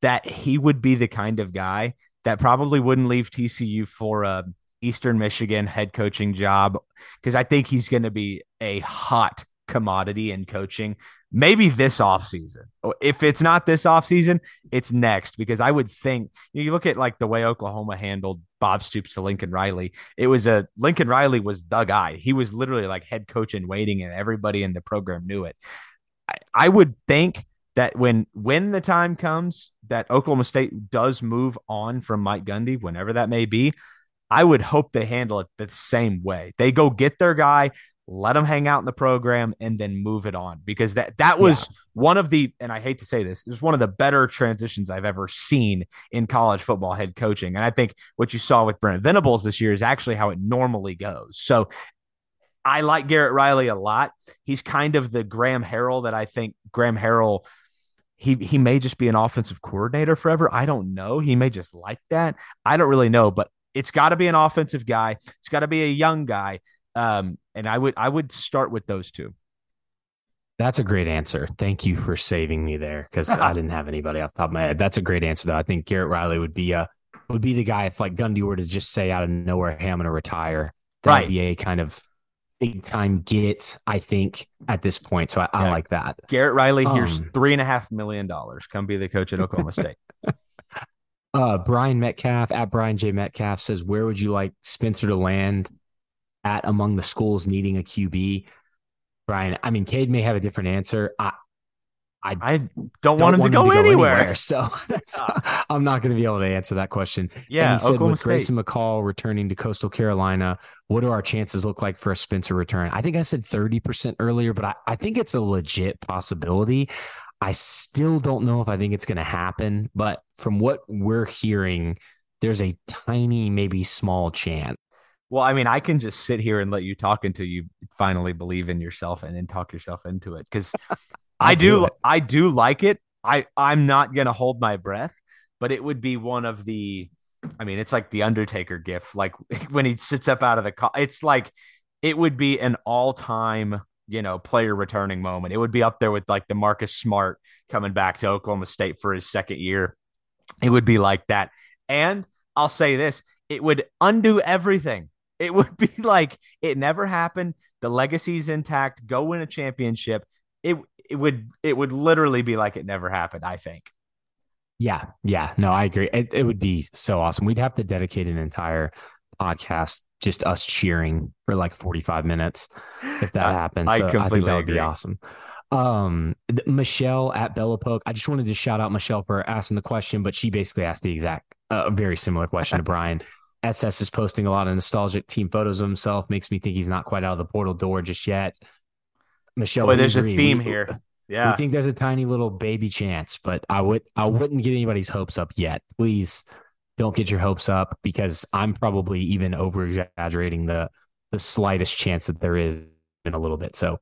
that he would be the kind of guy that probably wouldn't leave TCU for a Eastern Michigan head coaching job because I think he's going to be a hot commodity in coaching maybe this offseason. Oh, if it's not this offseason, it's next because I would think you look at like the way Oklahoma handled Bob Stoops to Lincoln Riley. It was a Lincoln Riley was the guy. He was literally like head coach in waiting, and everybody in the program knew it. I, I would think that when when the time comes that Oklahoma State does move on from Mike Gundy, whenever that may be, I would hope they handle it the same way. They go get their guy, let them hang out in the program and then move it on because that that was yeah. one of the and I hate to say this, it was one of the better transitions I've ever seen in college football head coaching. And I think what you saw with Brent Venables this year is actually how it normally goes. So I like Garrett Riley a lot. He's kind of the Graham Harrell that I think Graham Harrell he he may just be an offensive coordinator forever. I don't know. He may just like that. I don't really know, but it's got to be an offensive guy. It's got to be a young guy um, and I would I would start with those two. That's a great answer. Thank you for saving me there because I didn't have anybody off the top of my head. That's a great answer though. I think Garrett Riley would be a would be the guy if like Gundy were to just say out of nowhere, "Hey, I'm going to retire." That'd right. be a kind of big time get. I think at this point, so I, yeah. I like that. Garrett Riley, um, here's three and a half million dollars. Come be the coach at Oklahoma State. Uh, Brian Metcalf at Brian J Metcalf says, "Where would you like Spencer to land at among the schools needing a QB? Brian, I mean, Cade may have a different answer. I, I, I don't, don't want him, want to, go him to, go, anywhere. anywhere so ah. I'm not going to be able to answer that question. Yeah. And he said, with State. Grayson McCall returning to Coastal Carolina, what do our chances look like for a Spencer return? I think I said 30% earlier, but I, I think it's a legit possibility. I still don't know if I think it's going to happen, but from what we're hearing, there's a tiny, maybe small chance. Well, I mean, I can just sit here and let you talk until you finally believe in yourself and then talk yourself into it. Because I do, do I do like it. I I'm not gonna hold my breath, but it would be one of the. I mean, it's like the Undertaker gif, Like when he sits up out of the car, it's like it would be an all time you know player returning moment. It would be up there with like the Marcus Smart coming back to Oklahoma State for his second year. It would be like that, and I'll say this: it would undo everything it would be like it never happened. The legacy's intact. Go win a championship. It it would it would literally be like it never happened. I think. Yeah, yeah, no, I agree. It, it would be so awesome. We'd have to dedicate an entire podcast just us cheering for like 45 minutes if that happens. I so completely I think that would agree. be awesome. Um, Michelle at Bella Poke. I just wanted to shout out Michelle for asking the question, but she basically asked the exact, uh, very similar question to Brian. SS is posting a lot of nostalgic team photos of himself. Makes me think he's not quite out of the portal door just yet. Michelle, Boy, there's agree. a theme we, here. Yeah, I think there's a tiny little baby chance, but I would I wouldn't get anybody's hopes up yet. Please don't get your hopes up because I'm probably even over exaggerating the the slightest chance that there is in a little bit. So,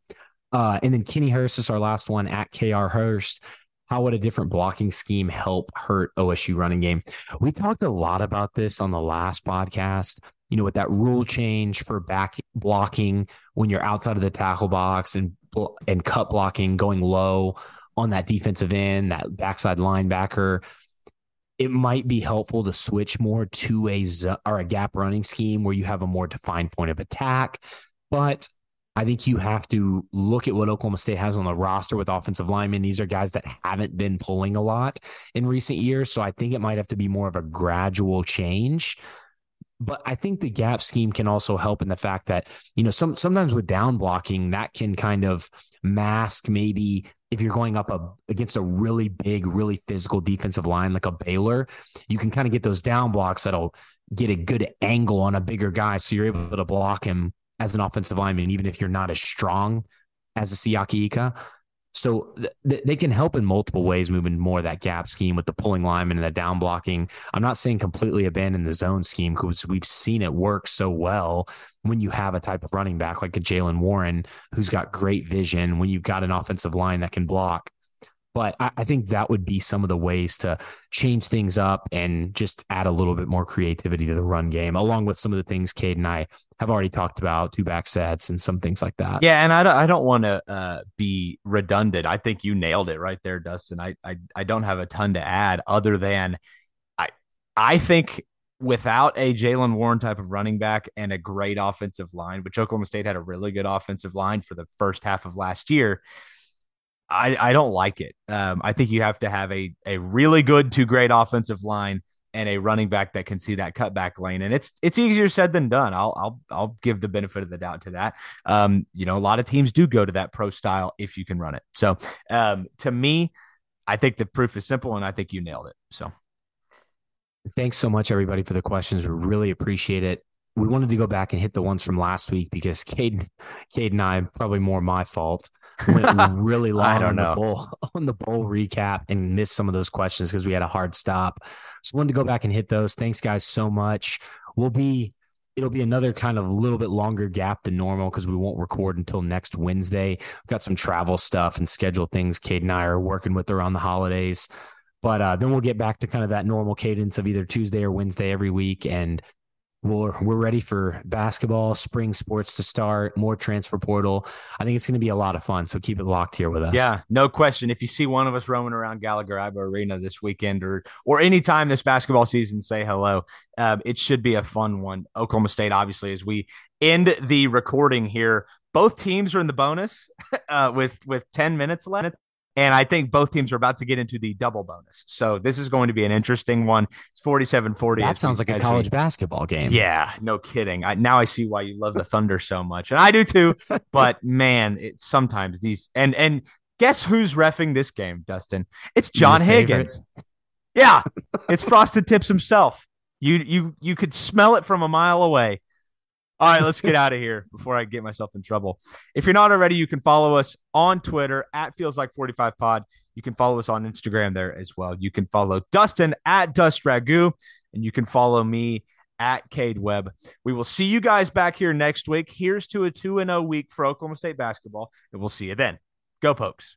uh, and then Kenny Hurst is our last one at KR Hurst how would a different blocking scheme help hurt OSU running game? We talked a lot about this on the last podcast. You know, with that rule change for back blocking when you're outside of the tackle box and and cut blocking going low on that defensive end, that backside linebacker, it might be helpful to switch more to a or a gap running scheme where you have a more defined point of attack. But I think you have to look at what Oklahoma State has on the roster with offensive linemen. These are guys that haven't been pulling a lot in recent years. So I think it might have to be more of a gradual change. But I think the gap scheme can also help in the fact that, you know, some sometimes with down blocking, that can kind of mask maybe if you're going up a, against a really big, really physical defensive line like a Baylor, you can kind of get those down blocks that'll get a good angle on a bigger guy. So you're able to block him as an offensive lineman, even if you're not as strong as a Siaki Ika. So th- they can help in multiple ways, moving more that gap scheme with the pulling lineman and the down blocking. I'm not saying completely abandon the zone scheme because we've seen it work so well when you have a type of running back like a Jaylen Warren who's got great vision, when you've got an offensive line that can block. But I, I, think that would be some of the ways to change things up and just add a little bit more creativity to the run game, along with some of the things Cade and I have already talked about, two back sets and some things like that. Yeah, and I don't, I don't want to uh, be redundant. I think you nailed it right there, Dustin. I, I I don't have a ton to add other than I I think without a Jaylen Warren type of running back and a great offensive line, which Oklahoma State had a really good offensive line for the first half of last year I, I don't like it. Um, I think you have to have a a really good to great offensive line and a running back that can see that cutback lane. And it's it's easier said than done. I'll I'll I'll give the benefit of the doubt to that. Um, you know, a lot of teams do go to that pro style if you can run it. So um, to me, I think the proof is simple, and I think you nailed it. So. Thanks so much, everybody, for the questions. We really appreciate it. We wanted to go back and hit the ones from last week because Cade, Cade and I, probably more my fault, went really long I don't on know. the bowl on the bowl recap and missed some of those questions because we had a hard stop. So wanted to go back and hit those. Thanks guys so much. We'll be it'll be another kind of little bit longer gap than normal because we won't record until next Wednesday. We've got some travel stuff and schedule things Cade and I are working with around the holidays. But uh, then we'll get back to kind of that normal cadence of either Tuesday or Wednesday every week and we're, we're ready for basketball, spring sports to start, more transfer portal. I think it's going to be a lot of fun. So keep it locked here with us. Yeah, no question. If you see one of us roaming around Gallagher Iba Arena this weekend or or anytime this basketball season, say hello. Uh, it should be a fun one. Oklahoma State, obviously, as we end the recording here, both teams are in the bonus uh, with with 10 minutes left. And I think both teams are about to get into the double bonus. So this is going to be an interesting one. It's 47 40. That sounds like a college we, basketball game. Yeah, no kidding. I, now I see why you love the Thunder so much. And I do too. but man, it's sometimes these and and guess who's refing this game, Dustin? It's John Higgins. Yeah, it's Frosted Tips himself. You you you could smell it from a mile away. All right, let's get out of here before I get myself in trouble. If you're not already, you can follow us on Twitter at Feels Like 45 Pod. You can follow us on Instagram there as well. You can follow Dustin at Dust Ragu, and you can follow me at Cade Webb. We will see you guys back here next week. Here's to a 2 0 week for Oklahoma State basketball, and we'll see you then. Go, Pokes.